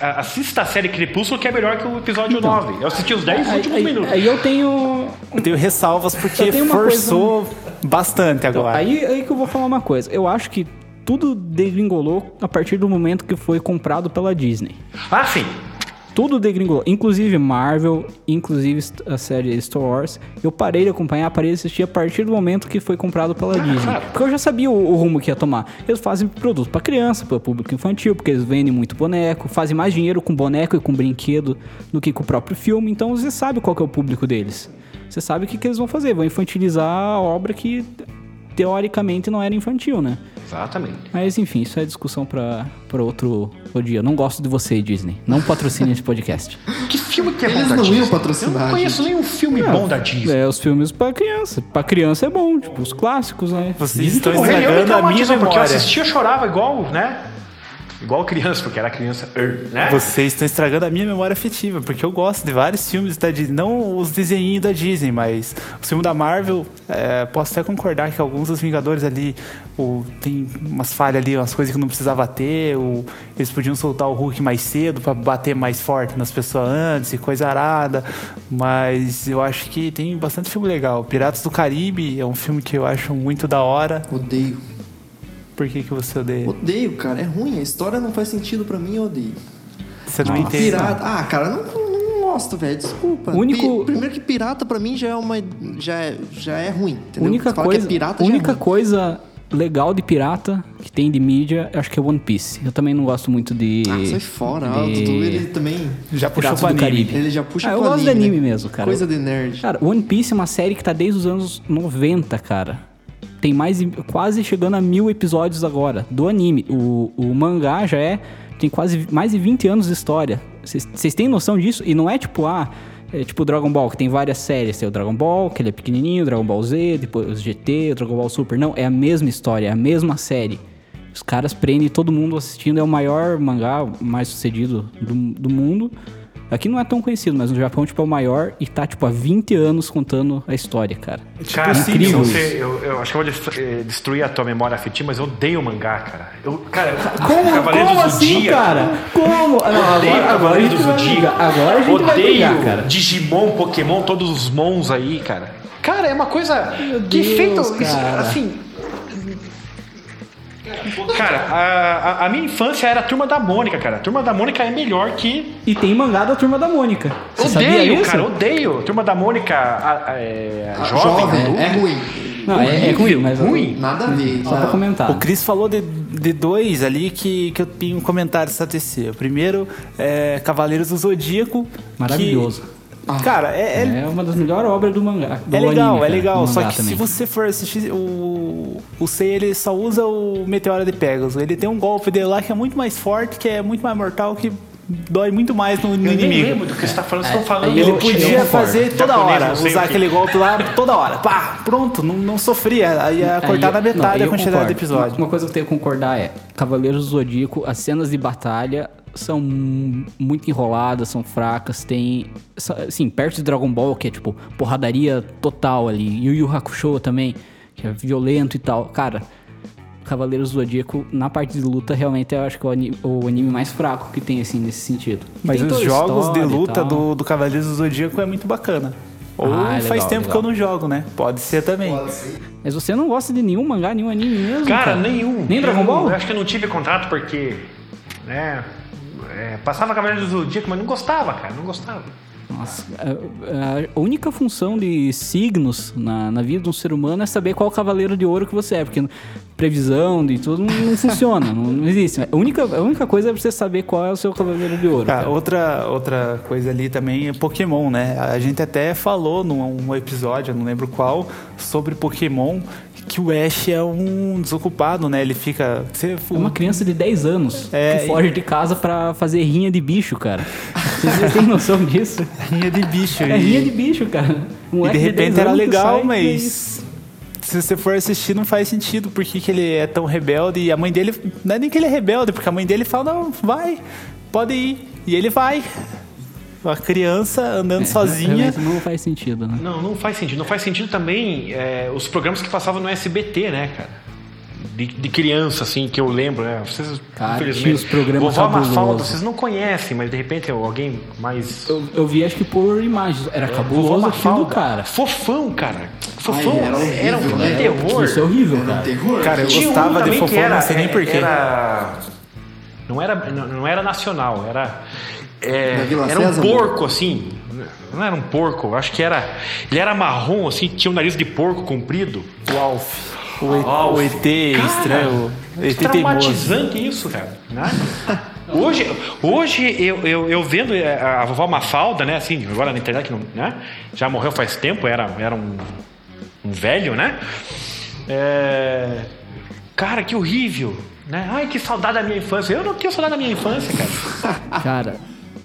Assista a série Crepúsculo, que é melhor que o episódio então, 9. Eu assisti os 10 aí, últimos aí, minutos. Aí eu tenho. Eu tenho ressalvas porque forçou coisa... bastante agora. Então, aí, aí que eu vou falar uma coisa. Eu acho que tudo degringolou a partir do momento que foi comprado pela Disney. Ah, sim tudo degringolou, inclusive Marvel, inclusive a série Star Wars. Eu parei de acompanhar, parei de assistir a partir do momento que foi comprado pela Disney. Porque eu já sabia o, o rumo que ia tomar. Eles fazem produto para criança, para público infantil, porque eles vendem muito boneco, fazem mais dinheiro com boneco e com brinquedo do que com o próprio filme. Então você sabe qual é o público deles. Você sabe o que, que eles vão fazer, vão infantilizar a obra que teoricamente não era infantil, né? Exatamente. Mas enfim, isso é discussão para outro, outro dia. Eu não gosto de você, Disney. Não patrocine esse podcast. Que filme que é Eles bom da não Disney? iam patrocinar, Eu não conheço nenhum filme bom da Disney. É, os filmes pra criança. Pra criança é bom, tipo, os clássicos, né? Vocês que estão é estragando a minha traumatizou, porque eu memória. assistia, eu chorava igual, né? Igual criança, porque era criança, er, né? Vocês estão estragando a minha memória afetiva, porque eu gosto de vários filmes da Disney, não os desenhinhos da Disney, mas o filme da Marvel, é, posso até concordar que alguns dos Vingadores ali o, tem umas falhas ali, umas coisas que não precisava ter, o, eles podiam soltar o Hulk mais cedo para bater mais forte nas pessoas antes e coisa arada, mas eu acho que tem bastante filme legal. Piratas do Caribe é um filme que eu acho muito da hora. Odeio. Por que, que você odeia? Odeio, cara. É ruim. A história não faz sentido pra mim, eu odeio. Você não Ah, entende. pirata. Ah, cara, não, não gosto, velho. Desculpa. Único- Pi- Primeiro que pirata pra mim já é uma. Já é, já é ruim. Entendeu? Única Você fala coisa, que é pirata já única é ruim. coisa legal de pirata que tem de mídia, eu acho que é One Piece. Eu também não gosto muito de. Ah, sai fora. Ah, o de Dudu, ele também. Já puxou Piratas pro anime. Caribe. Ele já puxa Ah, eu gosto de anime, anime né? mesmo, cara. Coisa de nerd. Cara, One Piece é uma série que tá desde os anos 90, cara. Tem mais quase chegando a mil episódios agora do anime. O, o mangá já é. Tem quase mais de 20 anos de história. Vocês têm noção disso? E não é tipo, ah, é tipo Dragon Ball, que tem várias séries. Tem o Dragon Ball, que ele é pequenininho, Dragon Ball Z, depois o GT, o Dragon Ball Super. Não, é a mesma história, é a mesma série. Os caras prendem todo mundo assistindo. É o maior mangá mais sucedido do, do mundo. Aqui não é tão conhecido, mas no Japão, tipo, é o maior e tá, tipo, há 20 anos contando a história, cara. Cara, Tipo, incrível você- isso. eu, eu acho que eu vou eh, destruir a tua memória afetiva, mas eu odeio mangá, cara. Eu, cara, Como, Cavaleiros como do assim, Zodíaco. cara? Como? Não, Odeio agora, do vai Zodíaco. Agora a gente vai Odeio brigar, cara. Digimon, Pokémon, todos os mons aí, cara. Cara, é uma coisa Meu que Deus, feito isso, assim. Cara, a, a- a minha infância era a turma da Mônica, cara. A turma da Mônica é melhor que. E tem mangá da Turma da Mônica. Você sabia odeio, isso? cara, odeio. Turma da Mônica, a, a- é, a Ah, jovem, adulta. é, é ruim. Não, é, é ruim, mas... ruim. Nada a ver. Só pra comentar. O Cris falou de, de dois ali que, que eu tenho um comentário dessa TC. O primeiro é Cavaleiros do Zodíaco. que- Maravilhoso. cara, é, é, É uma das melhores obras do mangá. do é legal, anime, é legal. Só que também. se você for assistir o. O Sei, ele só usa o Meteoro de Pegasus. Ele tem um golpe dele lá que é muito mais forte, que é muito mais mortal que dói muito mais no, no Eu nem inimigo. lembro do que você tá falando, vocês estão falando. Ele podia fazer toda Japonês, hora, não usar aquele golpe lá toda hora. Pá, pronto, não, não sofria. Aí ia cortar na não, metade aí a quantidade do episódio. Uma, uma coisa que eu tenho que concordar é: Cavaleiros do Zodíaco, as cenas de batalha são mu- muito enroladas, são fracas. Tem. Assim, perto de Dragon Ball, que é tipo porradaria total ali. Yu Yu Hakusho também, que é violento e tal. Cara. Cavaleiros do Zodíaco, na parte de luta, realmente eu acho que é o anime, o anime mais fraco que tem, assim, nesse sentido. Mas Tem os jogos de e luta do, do Cavaleiros do Zodíaco é muito bacana. Ou Ah, é faz legal, tempo que legal. eu não jogo, né? Pode ser também. Mas você não gosta de nenhum mangá, nenhum anime mesmo? Cara, nenhum. Nem Dragon Ball? Eu acho que eu não tive contato porque. Né, é, passava Cavaleiros do Zodíaco, mas não gostava, cara, não gostava. Nossa, a, a única função de signos na, na vida de um ser humano é saber qual cavaleiro de ouro que você é, porque previsão de tudo não, não funciona, não, não existe. A única, a única coisa é você saber qual é o seu cavaleiro de ouro. Cara, cara. outra, outra coisa ali também é Pokémon, né? A gente até falou num episódio, não lembro qual, sobre Pokémon, que o Ash é um desocupado, né? Ele fica. Você, É uma criança de 10 anos É, que e- foge de casa pra fazer rinha de bicho, cara. Vocês têm noção disso? rinha de bicho. É e- rinha de bicho, cara. Um E de 10 repente era anos que legal, é mas se você for assistir não faz sentido porque que ele é tão rebelde e a mãe dele não é nem que ele é rebelde, porque a mãe dele fala não, vai, pode ir e ele vai. Uma criança andando sozinha. Realmente Não faz sentido, né? Não, não faz sentido. Não faz sentido também é, os programas que passavam no SBT, né, cara? De, de criança, assim, que eu lembro, né? Vocês, Cara, infelizmente, os programas Vovó. Mafalda, vocês não conhecem, mas de repente alguém mais... Eu, eu vi acho que por imagens. Era cabuloso aquilo, cara. Fofão, cara. Fofão Ai, era era, um horrível, filme de né? terror. Isso é horrível, Era um cara. terror. Cara, eu Tinha um gostava de também que Fofão, era, não sei nem porquê. Era, não, era, não, não era nacional, era. É, era um porco, assim. Não era um porco, acho que era. Ele era marrom, assim, tinha um nariz de porco comprido. O Alf. O, E- Alf. o ET estranho. O ET teimoso. Traumatizante isso, cara. né? Hoje, hoje eu, eu, eu vendo é, a vovó Mafalda, né, assim, agora na internet, não, né? Já morreu faz tempo, era, era um, um velho, né? É, cara, que horrível. Né? Ai, que saudade da minha infância. Eu não tenho saudade da minha infância, cara. Cara,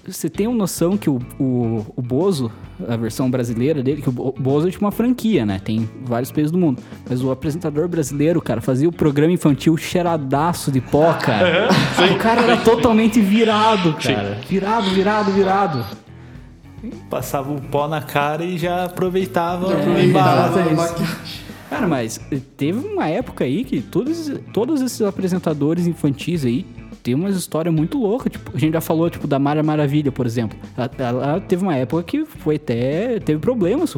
você tem uma noção que o, o, o Bozo, a versão brasileira dele, que o Bo- Bozo é tipo uma franquia, né? Tem vários países do mundo. Mas o apresentador brasileiro, cara, fazia o programa infantil cheiradaço de pó, cara. o cara era totalmente virado, cara. Virado, virado, virado. Passava o pó na cara e já aproveitava É, o embalo. Cara, mas teve uma época aí que todos, todos esses apresentadores infantis aí tem umas histórias muito loucas. Tipo, a gente já falou, tipo, da Mara Maravilha, por exemplo. Ela, ela teve uma época que foi até. teve problemas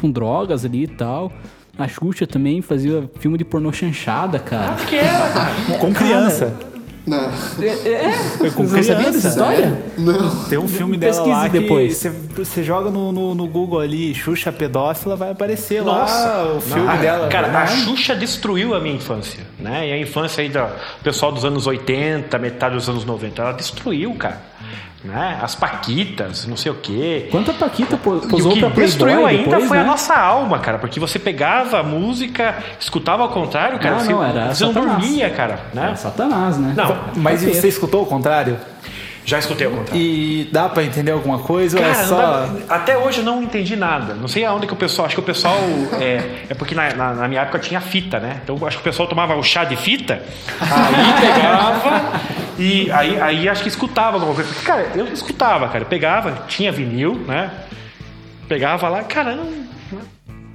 com drogas ali e tal. A Xuxa também fazia filme de pornô chanchada, cara. Que era, cara. Com criança. Não, É, com Você não sabia criança, dessa história? não. Tem um filme dela Pesquise lá depois. você, você joga no, no, no Google ali, Xuxa pedófila, vai aparecer Nossa, lá o filme Ah, dela. Cara, né? a Xuxa destruiu a minha infância, né? E a infância aí do pessoal dos anos 80, metade dos anos 90, ela destruiu, cara. Né? As Paquitas, não sei o quê. Quanto a Paquita po- E o posou que destruiu Playboy ainda depois, foi né? a nossa alma, cara, porque você pegava a música, escutava ao contrário, cara, Não, você, não, era você não dormia, cara, né? É Satanás, né? Não, Mas você escutou o contrário? Já escutei ao contrário. E dá pra entender alguma coisa é Cara, não só... dá- até hoje eu não entendi nada. Não sei aonde que o pessoal. Acho que o pessoal. É, é porque na, na- na minha época tinha fita, né? Então acho que o pessoal tomava o chá de fita, aí pegava e aí, aí acho que escutava alguma coisa. Porque, cara, eu escutava, cara. Eu pegava, tinha vinil, né? Pegava lá, cara, não.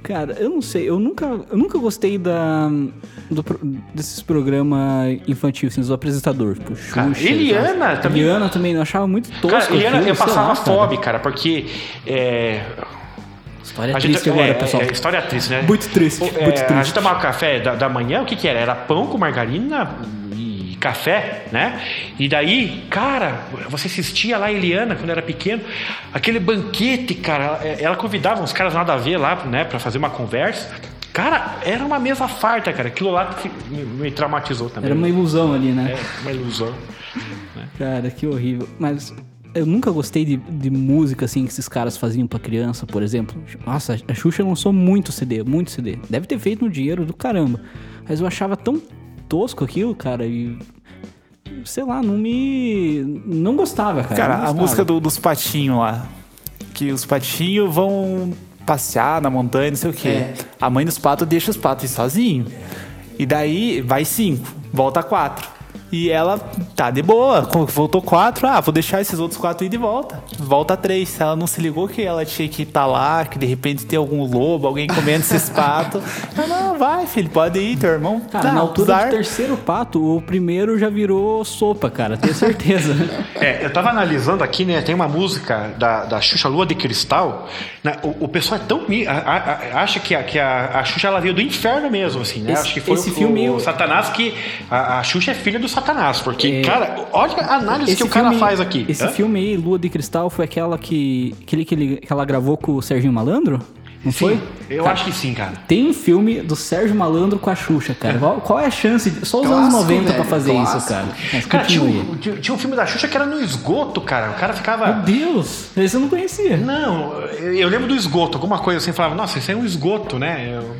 Cara, eu não sei, eu nunca, eu nunca gostei da, do desses programas infantis, assim, dos apresentadores, tipo Xuxa. Cara, Eliana sabe? também- Eliana também, eu achava muito tosco Cara, Eliana, eu passava lá, fome, cara, porque. É, História a gente- triste agora, é, pessoal. É, história triste, né? Muito triste, O- muito é, A triste. gente tomava café da, da manhã, o que que era? Era pão com margarina café, né? E daí, cara, você assistia lá a Eliana quando era pequeno, aquele banquete, cara, ela, ela convidava uns caras nada a ver lá, né, pra fazer uma conversa. Cara, era uma mesa farta, cara. Aquilo lá me, traumatizou também. Era uma ilusão ali, né? É, uma ilusão. Cara, que horrível. Mas eu nunca gostei de, de música assim que esses caras faziam pra criança, por exemplo. Nossa, a Xuxa lançou muito CD, muito CD. Deve ter feito no dinheiro do caramba. Mas eu achava tão tosco aquilo, cara, e sei lá, não me. Não gostava, cara. Cara, não a gostava. música do- dos patinhos lá. Que os patinhos vão passear na montanha, não sei o quê. É. A mãe dos patos deixa os patos ir sozinho. E daí vai cinco, volta quatro. E ela tá de boa, voltou quatro, ah, vou deixar esses outros quatro ir de volta. Volta três. Ela não se ligou que ela tinha que estar lá, que de repente tem algum lobo, alguém comendo esses patos. Ela, não, vai, filho, pode ir, teu irmão. Cara, tá, na altura do terceiro pato, o primeiro já virou sopa, cara, tenho certeza. É, eu tava analisando aqui, né? Tem uma música da, da Xuxa Lua de Cristal. né, o, o pessoal é tão. a- a- a- acha que, a, que a, a Xuxa ela veio do inferno mesmo, assim, né? Esse- Acho que foi esse o, filme- o Satanás que. A, a Xuxa é filha do Satanás, porque, cara, olha a análise que Esse o cara filme- faz aqui. Esse Hã? filme aí, Lua de Cristal, foi aquela que, aquele que, ele- que ela gravou com o Serginho Malandro? Não Sim, foi? eu Cara, acho que sim, cara. Tem um filme do Sérgio Malandro com a Xuxa, cara. Qual, qual é a chance? De, só os anos Clássico, 90 pra velho, fazer isso, clássico. cara. Mas Cara, tinha um, tinha- um filme da Xuxa que era no esgoto, cara. O cara ficava. Meu Deus, esse eu não conhecia. Não, eu, eu lembro do esgoto, alguma coisa assim, falava, nossa, isso é um esgoto, né? Eu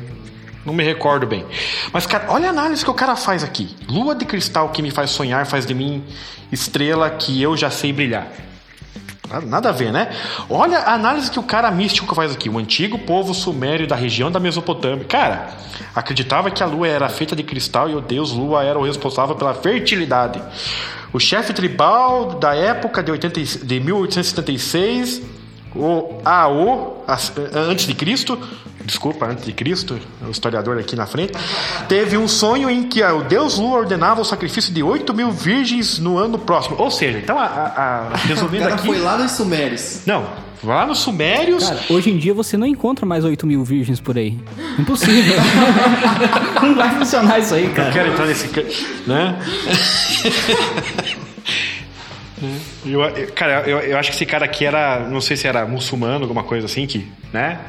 não me recordo bem. Mas, cara, olha a análise que o cara faz aqui. Lua de cristal que me faz sonhar, faz de mim estrela que eu já sei brilhar. Nada- a ver, né? Olha a análise que o cara místico faz aqui. O antigo povo sumério da região da Mesopotâmia. Cara, acreditava que a lua era feita de cristal e o deus lua era o responsável pela fertilidade. O chefe tribal da época de, 80, e- de 1876, o AO, as- antes de Cristo, desculpa, antes de Cristo, o historiador aqui na frente, teve um sonho em que o deus lua ordenava o sacrifício de 8 mil virgens no ano próximo. Ou seja, então, a, a- a- O resumindo cara aqui... foi lá nos Sumérios. Não, lá nos Sumérios. Cara, hoje em dia você não encontra mais 8 mil virgens por aí. Impossível. não vai funcionar isso aí, eu cara. quero entrar nesse. Né? Eu, eu- cara, eu, eu acho que esse cara aqui era. Não sei se era muçulmano, alguma coisa assim, que. Né?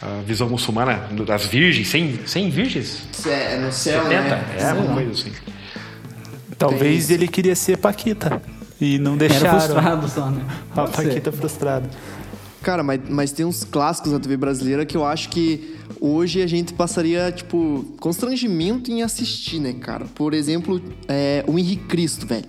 A visão muçulmana das virgens. 100, 100 virgens? É, no céu, 70? né? É, uma coisa assim. Talvez ele queria ser Paquita. E não deixaram. Era frustrado só, né? A Pode ser. Paquita frustrada. Cara, mas, mas tem uns clássicos da TV brasileira que eu acho que hoje a gente passaria, tipo, constrangimento em assistir, né, cara? Por exemplo, é, o Henrique Cristo, velho.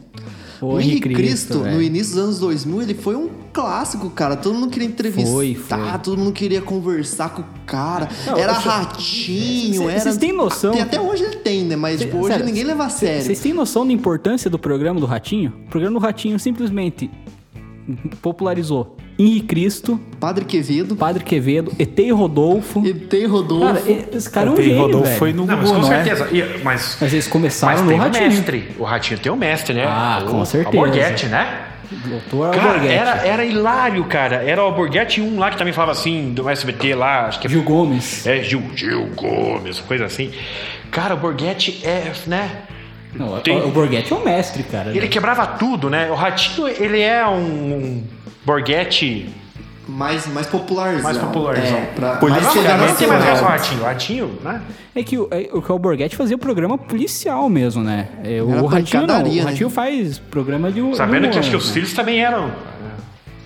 O Henrique Cristo, Cristo, no início dos anos 2000, ele foi um clássico, cara. Todo mundo queria entrevistar, Foi, foi. todo mundo queria conversar com o cara. Não, era ratinho, Cê- era... Vocês têm noção? Tem- Até hoje ele tem, né? Mas, tipo, hoje Sério, ninguém leva a sério. Vocês têm noção da importância do programa do Ratinho? O programa do Ratinho simplesmente popularizou Henrique Cristo, Padre Quevedo, Padre Quevedo, ET e Rodolfo. e tem Rodolfo. Cara, esse cara é um gênio, Rodolfo velho. foi no Não, mas com não é? certeza. E- mas, Mas eles mas começaram tem no o Ratinho. mestre. O Ratinho tem o mestre, né? Ah, o, com certeza. Alborguete, né? Doutor Cara, Alborguete. era, era hilário, cara. Era o Alborguete um lá que também falava assim, do SBT lá, acho que é Gil Gomes. É, Gil, Gil Gomes, coisa assim. Cara, o Borghetti é, né? Não, Tem- O Borghetti é o mestre, cara. Ele quebrava tudo, né? O Ratinho, ele é um Borghetti... Mais, mais popularzão. Mais popularzão. É, pra, chegar não, não tem mais sua- essa o Ratinho. O Ratinho, né? É que o, é, o que o Borghetti fazia o programa policial mesmo, né? É, o Ratinho não. O né? Ratinho faz programa de de Sabendo que humor, acho que os né? filhos também eram...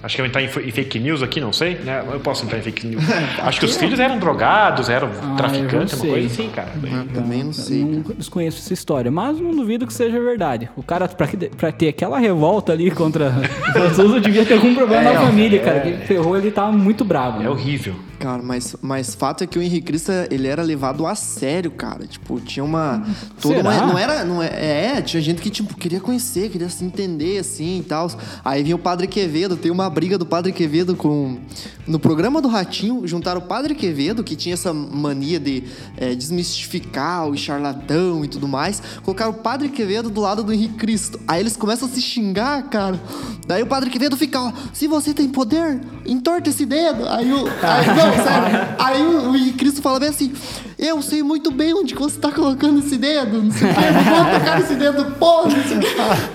é, Acho que eu entrar em fake news aqui, não sei, né? Eu posso entrar em fake news. Acho que os filhos eram drogados, eram Ah, traficantes, uma coisa assim, cara. Ah, também não sei. Não desconheço essa história, mas não duvido que seja verdade. O cara, pra, pra ter aquela revolta ali contra Jesus, devia ter algum problema na família, cara. Que ferrou, ele tava muito bravo. É né? horrível. Cara, mas, mas fato é que o Henrique Cristo, ele era levado a sério, cara. Tipo, tinha uma... Toda uma não era... Não é, é, tinha gente que, tipo, queria conhecer, queria se entender, assim, e tal. Aí vinha o Padre Quevedo, tem uma briga do Padre Quevedo com... No programa do Ratinho, juntaram o Padre Quevedo, que tinha essa mania de é, desmistificar o charlatão e tudo mais. Colocaram o Padre Quevedo do lado do Henrique Cristo. Aí eles começam a se xingar, cara. Daí o Padre Quevedo fica, ó, se você tem poder, entorta esse dedo. Aí o... Aí, não, sério. Aí o, o Cristo fala bem assim, eu sei muito bem onde que você tá colocando esse dedo, não sei o que, não vou tocar esse dedo, porra, não sei o quê.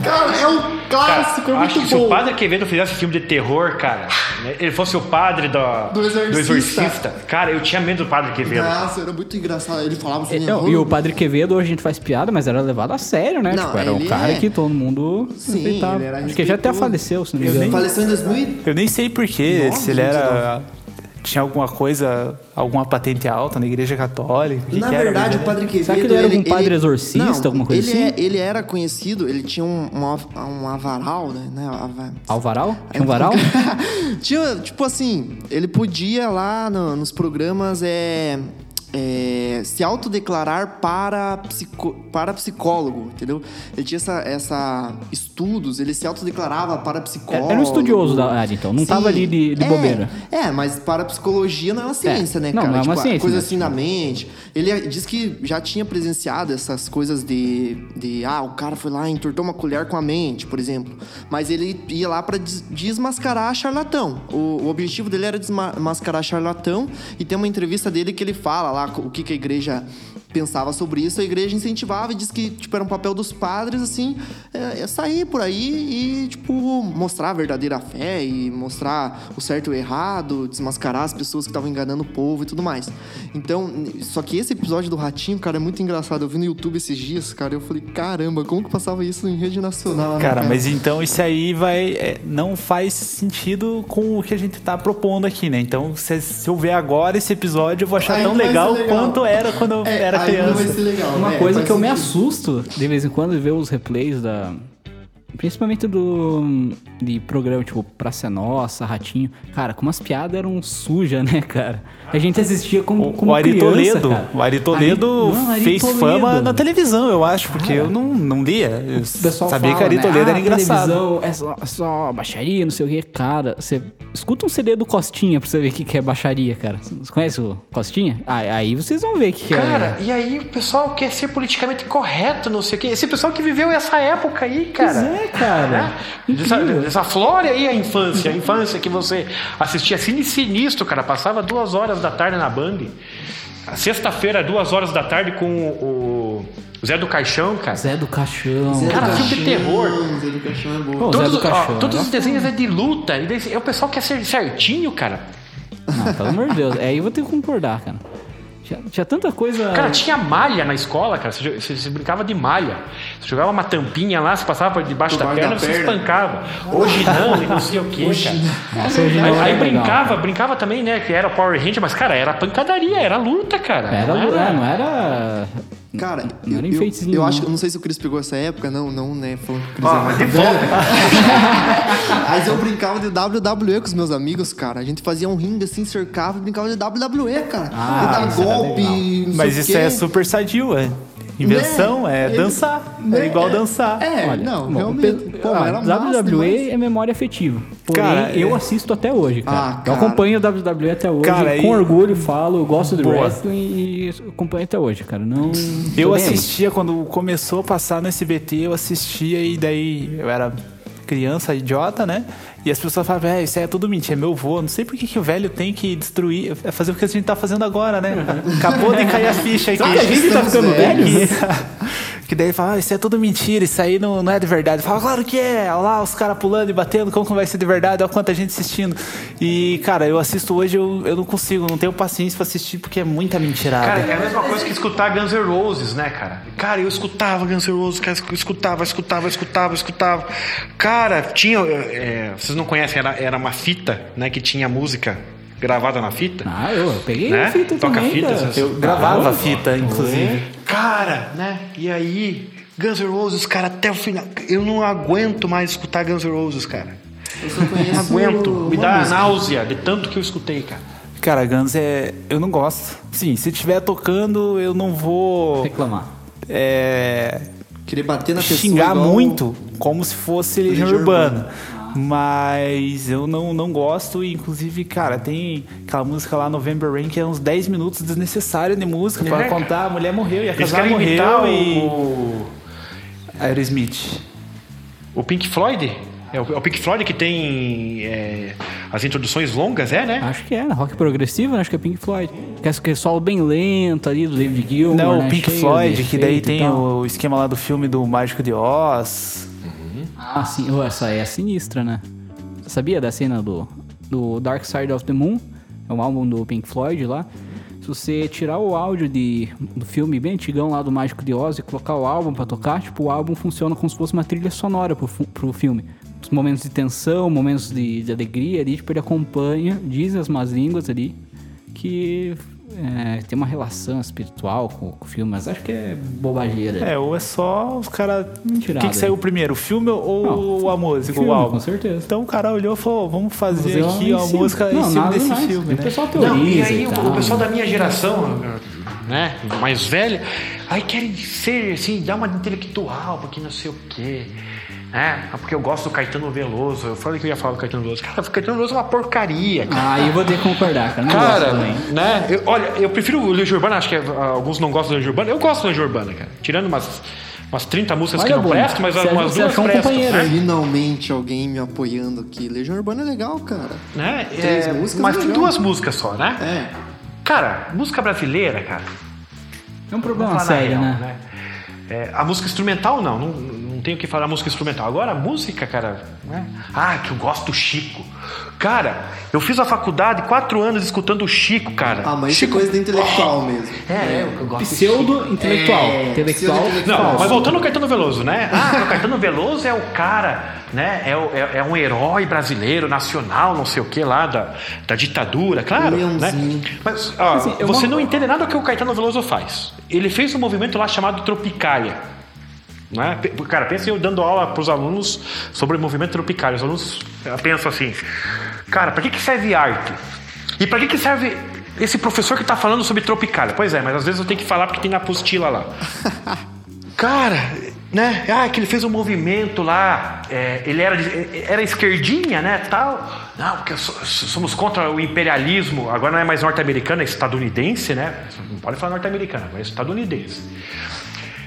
Cara, é um clássico, Cara, é acho que muito se o bom. Padre Quevedo fizesse filme de terror, cara, né, ele fosse o padre do, Do Exorcista. cara, eu tinha medo do Padre Quevedo. Nossa, era muito engraçado. Ele falava assim, É, não, e o Padre Quevedo, hoje a gente faz piada, mas era levado a sério, né? Não, tipo, era um cara é- que todo mundo Sim, respeitava. ele era Acho que já até faleceu, se não me engano. Faleceu em 2000 Eu nem sei porquê, se ele era. Tinha alguma coisa, alguma patente alta na igreja católica? O que Na que verdade, o? Padre Quevedo... Será que ele era algum padre exorcista, Não, alguma coisa ele assim? É, ele era conhecido, ele tinha um, um, um avaral, né? né, ava- Alvaral? Tinha um varal? Tinha, tipo assim, ele podia lá no- nos programas é, é, se autodeclarar para, psico, para psicólogo, entendeu? Ele tinha essa, essa estudos, ele se autodeclarava para psicólogo. Era um estudioso da área, então. Não Sim. tava ali de, de É, bobeira. É, mas para psicologia não é uma ciência, É. né, Não, cara? não é uma Tipo, ciência, Coisa né? assim na mente. Ele é- diz que já tinha presenciado essas coisas de, de. Ah, o cara foi lá e entortou uma colher com a mente, por exemplo. Mas ele ia lá para desmascarar charlatão. O, o objetivo dele era desmascarar charlatão. E tem uma entrevista dele que ele fala lá o que, que a igreja pensava sobre isso, a igreja incentivava e diz que tipo, era um papel dos padres, assim, é, é sair por aí e, tipo, mostrar a verdadeira fé e mostrar o certo e o errado, desmascarar as pessoas que estavam enganando o povo e tudo mais. Então, só que esse episódio do Ratinho, cara, é muito engraçado. Eu vi no YouTube esses dias, cara, eu falei, caramba, como que passava isso em rede nacional, né, Cara, mas então isso aí vai. é, não faz sentido com o que a gente tá propondo aqui, né? Então, se, se eu ver agora esse episódio, eu vou achar Aí tão não vai ser legal, legal. quanto era quando É, era criança. legal. Uma é, coisa faz que eu me sentido. assusto de vez em quando é ver os replays da. Principalmente do. De programa tipo Praça é Nossa, Ratinho. Cara, como as piadas eram sujas, né, cara? A gente assistia como, O, como o Ari criança, Toledo, cara. o Ari Toledo Ari- não, Ari fez Toledo. fama na televisão, eu acho, porque eu não, não lia. Eu sabia fala, que Ari né, Toledo ah, era engraçado. televisão É só, é só baixaria, não sei o que. Cara, você escuta um CD do Costinha pra você ver o que, que é baixaria, cara. Você conhece o Costinha? Ah, aí vocês vão ver o que, que Cara, é. e aí o pessoal quer ser politicamente correto, não sei o quê. Esse pessoal que viveu essa época aí, cara. Pois é, cara. Incrível. Dessa flora aí a infância. A infância que você assistia Cine Sinistro, cara. Passava duas horas da tarde na Band. Sexta-feira, duas horas da tarde com o Zé do Caixão, cara. Zé do Caixão. Zé do Cara, filme de Caixão, terror. Zé do Caixão é bom. Pô, Todos, do ó, Caixão. todos né? os desenhos é de luta. E daí, é o pessoal quer ser certinho, cara. Não, pelo amor de Deus. Aí eu vou ter que concordar, cara. Tinha, tinha tanta coisa. Cara, tinha malha na escola, cara. Você, você- você brincava de malha. Você jogava uma tampinha lá, você passava por debaixo da baixo perna, da você perna. espancava. Hoje não, e não sei o quê, cara. Nossa, hoje não Aí, aí legal, brincava, cara. brincava também, né? Que era Power Ranger, mas, cara, era pancadaria, era luta, cara. Era, Não é, não era. Cara, Não eu, era eu, eu não. acho, eu não sei se o Cris pegou essa época, não, não, né? Falando que o Cris Ó, é de volta. Mas eu brincava de WWE com os meus amigos, cara. A gente fazia um ringue assim, cercava e brincava de WWE, cara. Ah, de dar era golpe, legal. não sei Mas o isso quê. é super sadio, é. Invenção é, Né? dançar. Né? É igual dançar. É, Olha, não, bom, realmente. Pô, ah, WWE é memória afetiva. Porém, Cara, eu é- assisto até hoje, cara. Ah, Eu cara. acompanho o WWE até hoje. Cara, com e- orgulho falo, eu gosto do wrestling e acompanho até hoje, cara. Não. Eu assistia quando começou a passar no SBT, eu assistia e daí eu era criança idiota, né? E as pessoas falavam, é, isso aí é tudo mentira, é meu vô. Não sei por que, que o velho tem que destruir, é fazer o que a gente tá fazendo agora, né? Acabou de cair a ficha aqui. Será que a gente tá ficando velho? Que daí ele fala, ah, isso é tudo mentira, isso aí não, não é de verdade. Fala, claro que é, olha lá os caras pulando e batendo, como que vai ser de verdade? Olha quanta gente assistindo. E, cara, eu assisto hoje, eu, eu não consigo, não tenho paciência pra assistir porque é muita mentirada. Cara, é a mesma coisa que escutar Guns N' Roses, né, cara? Cara, eu escutava Guns N' Roses, cara, eu escutava, escutava, escutava, escutava. Cara, tinha. é, vocês não conhecem, era, era uma fita, né, que tinha música gravada na fita. Ah, eu, eu peguei Né? a fita Toca também. fita, essas- eu gravava Ah, a fita, inclusive. Cara, né? E aí, Guns N' Roses, cara, até o final. Eu não aguento mais escutar Guns N' Roses, cara. Eu só conheço aguento. Me dá música. náusea de tanto que eu escutei, cara. Cara, Guns é. Eu não gosto. Sim, se estiver tocando, eu não vou. Reclamar. É, Querer bater na pessoa. xingar igual- muito, como se fosse Legião Legião Urbana. Mas eu não, não gosto, e inclusive, cara, tem aquela música lá, November Rain, que é uns 10 minutos desnecessário de música É, pra cara. contar, a mulher morreu e a casal morreu e. o, Aerosmith. o Pink Floyd. É o, é o Pink Floyd que tem é, as introduções longas, é, né? Acho que é, né? rock progressivo, né? acho que é Pink Floyd. Que é aquele solo bem lento ali do David Gilmour, Não, né? o Pink Cheio Floyd, de que daí tem o esquema lá do filme do Mágico de Oz. Ah, sim. Oh, essa é sinistra, né? Sabia da cena do, do Dark Side of the Moon? É um álbum do Pink Floyd lá. Se você tirar o áudio de, do filme bem antigão lá do Mágico de Oz e colocar o álbum pra tocar, tipo, o álbum funciona como se fosse uma trilha sonora pro, pro filme. os momentos de tensão, momentos de, de alegria ali, tipo, ele acompanha, diz as más línguas ali, que é, tem uma relação espiritual com, com o filme, mas acho que é bobageira. É, ou é só os caras. O que, que saiu aí. primeiro, o filme ou Não, a música, filme, o álbum? com certeza. Então o cara olhou e falou: vamos fazer, Fazer aqui em uma cima. música em Não, cima nada desse mais. filme, O né? pessoal Não, e teoriza aí e o, tal. o pessoal da minha geração, né, mais velha, aí querem ser, assim, dar uma intelectual, porque não sei o quê. Né? Ah, Porque eu gosto do Caetano Veloso. Eu falei que eu ia falar do Caetano Veloso. Cara, o Caetano Veloso é uma porcaria, cara. Ah, eu vou ter que concordar, cara. Não gosto Cara, também. né? eu- olha, eu prefiro o Legião Urbana, acho que ah, alguns não gostam do Legião Urbana. Eu gosto do Legião Urbana, cara. Tirando umas, umas 30 músicas Olha, que não Bruno, prestam, mas você- umas duas um prestam. companheiro né? Finalmente alguém me apoiando aqui. Legião Urbana é legal, cara. Né? Três É, músicas mas é tem duas músicas só, né? É. Cara, música brasileira, cara. É um problema sério, real, né? É, a música instrumental, não, não. Não tenho que falar música instrumental. Agora, a música, cara. Né? Ah, que eu gosto do Chico. Cara, eu fiz a faculdade quatro anos escutando o Chico, cara. Ah, mas isso é Chico... coisa de intelectual mesmo. É, é, eu gosto do Chico. Pseudo-intelectual. É, intelectual. Não, falso. mas voltando ao Caetano Veloso, né? Ah, o Caetano Veloso é o cara, né? É, o- é- é um herói brasileiro, nacional, não sei o que lá, da, da ditadura, claro. Né? Leãozinho. Mas, ó, Assim, você vou- não entende nada do que o Caetano Veloso faz. Ele fez um movimento lá chamado Tropicália. Né? Cara, pensa eu dando aula para os alunos sobre movimento tropicália. Os alunos pensam assim, cara, para que, que serve arte? E para que, que serve esse professor que está falando sobre tropicália? Pois é, mas às vezes eu tenho que falar porque tem na apostila lá. Cara, né? Ah, que ele fez um movimento lá. é, ele era, era esquerdinha, né? Tal. Não, porque so- somos contra o imperialismo. Agora não é mais norte-americano, é estadunidense, né? Não pode falar norte-americano, agora é estadunidense.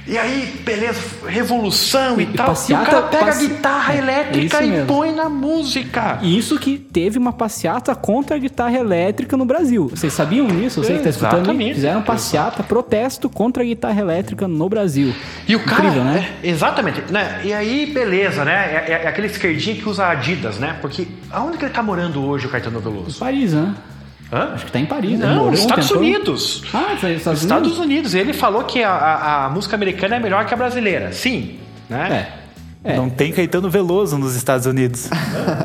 E aí, beleza, revolução e, E tal. passeata- e o cara pega passe- a guitarra É, elétrica isso e mesmo. põe na música. E Isso que teve uma passeata contra a guitarra elétrica no Brasil. Vocês sabiam disso? Você que está escutando? aí? Exatamente. Fizeram passeata, protesto contra a guitarra elétrica no Brasil. E o cara, Incrível, né? é, exatamente, né? E aí, beleza, né? É, é- é aquele esquerdinho que usa Adidas, né? Porque aonde que ele tá morando hoje, o Caetano Veloso? Paris, né? Hã? Acho que tá em Paris, né? Não, um Estados. Unidos. Ah, Estados, Estados Unidos? Unidos. Ele falou que a, a- a música americana é melhor que a brasileira. Sim, né? É. É. Não tem Caetano Veloso nos Estados Unidos.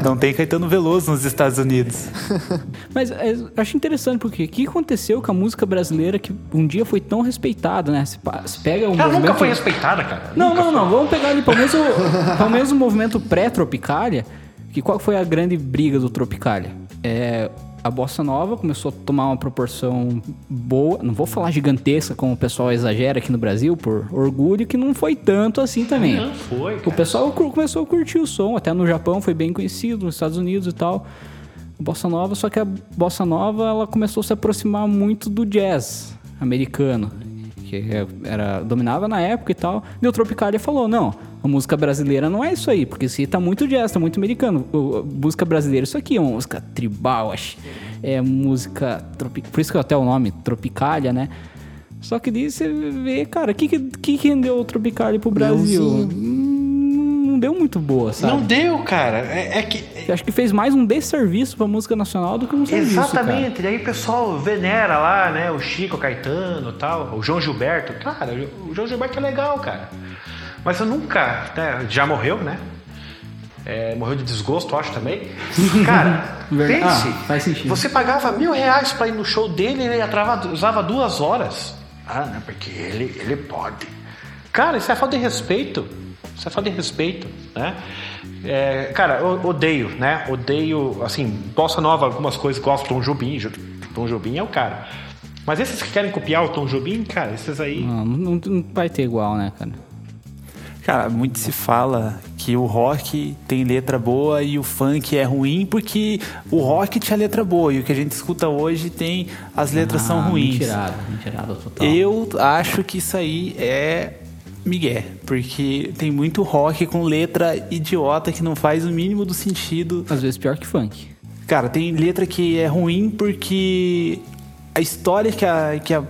Não tem Caetano Veloso nos Estados Unidos. Mas é, eu acho interessante porque o que aconteceu com a música brasileira que um dia foi tão respeitada, né? Se, se pega um Ela nunca movimento- foi respeitada, cara. Não, Nunca não, foi. não. Vamos pegar ali pelo menos o, pelo menos o movimento pré-tropicália. Que qual foi a grande briga do Tropicália? É, a bossa nova começou a tomar uma proporção boa, não vou falar gigantesca como o pessoal exagera aqui no Brasil por orgulho, que não foi tanto assim também. Não foi, O cara. pessoal cu- começou a curtir o som, até no Japão foi bem conhecido, nos Estados Unidos e tal. Bossa nova, só que a bossa nova ela começou a se aproximar muito do jazz americano, que era dominava na época e tal. E o Tropicália falou: "Não, a música brasileira não é isso aí, porque isso aí tá muito jazz, tá muito americano. O- música brasileira isso aqui é uma música tribal, acho. É música tropi... por isso que até o nome Tropicália, né? Só que daí você vê, cara, o que, que, que rendeu o Tropicália pro Brasil? Leãozinho. Hum, Não deu muito boa, sabe? Não deu, cara. É, é que. Eu acho que fez mais um desserviço pra música nacional do que um serviço, Exatamente, daí o pessoal venera lá, né? O Chico, o Caetano e tal, o João Gilberto. Cara, o João Gilberto é legal, cara. Mas eu nunca. né, já morreu, né? É, morreu de desgosto, eu acho também. Cara, pense. Ah, faz sentido. Você pagava mil reais pra ir no show dele e ele atrava- usava duas horas. Ah, não, porque ele, ele pode. Cara, isso é falta de respeito. Isso é falta de respeito, né? É, cara, eu odeio, né? Odeio, assim, bossa nova, algumas coisas, gosto do Tom Jobim. Tom Jobim é o cara. Mas esses que querem copiar o Tom Jobim, cara, esses aí... Não, não, não vai ter igual, né, cara? Cara, muito se fala que o rock tem letra boa e o funk é ruim porque o rock tinha letra boa e o que a gente escuta hoje tem as letras são Ah, ruins. Mentirada, mentirada total. Eu acho que isso aí é migué, porque tem muito rock com letra idiota que não faz o mínimo do sentido. Às vezes pior que funk. Cara, tem letra que é ruim porque a história que a, que a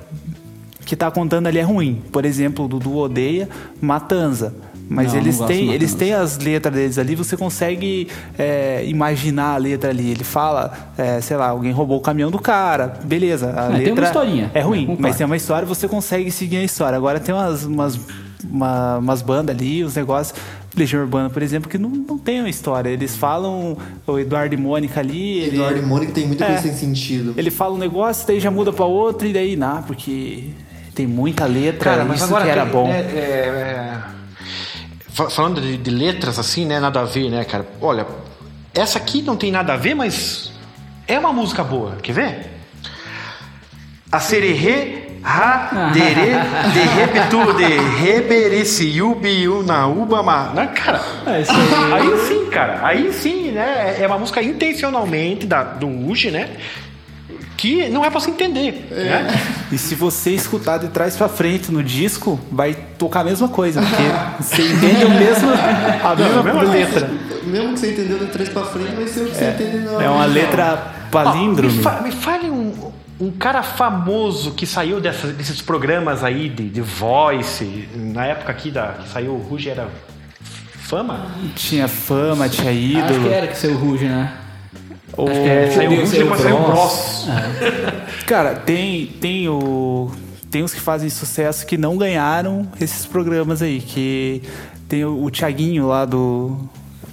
que tá contando ali é ruim. Por exemplo, o Dudu odeia Matanza. Mas Não, eles não têm eles têm as letras deles ali, você consegue é, imaginar a letra ali. Ele fala, é, sei lá, alguém roubou o caminhão do cara. Beleza, a É, tem letra uma historinha. é ruim, mas tem uma história, você consegue seguir a história. Agora tem umas, umas uma- umas bandas ali, os negócios. Legião Urbana, por exemplo, que não, não tem uma história. Eles falam o Eduardo e Mônica ali. Ele, Eduardo e Mônica tem muita É. coisa sem sentido. ele fala um negócio, daí já muda pra outro, e daí, não, porque tem muita letra, Cara, mas isso agora que era tem, bom. né, é, é, fa- falando de, de letras assim, né? Nada a ver, né, cara? Olha, essa aqui não tem nada a ver, mas é uma música boa. Quer ver? A sererê, ra, dere, de repetu, de rebereci, ubi, una, uba, ma. Né, cara, É, isso aí. aí sim, cara. Aí sim, né? É uma música intencionalmente da, do Uji, né? Que não é pra se entender. Né? E se você escutar de trás pra frente no disco, vai tocar a mesma coisa, porque você entende o mesmo, a mesma mesma letra. Mesmo que você entendeu de trás pra frente, vai ser o que você entendeu na É uma letra palíndrome. me, fa- me fale um, um cara famoso que saiu dessas- desses programas aí de, de voice, na época aqui da, que saiu o Ruge era Fama? Tinha fama, tinha ídolo. Acho que era que saiu o Ruge, né? O- É, saiu o Ruge, depois saiu o o Bros. Bros. Cara, tem, tem o. Tem uns que fazem sucesso que não ganharam esses programas aí. Que tem o, o Thiaguinho lá do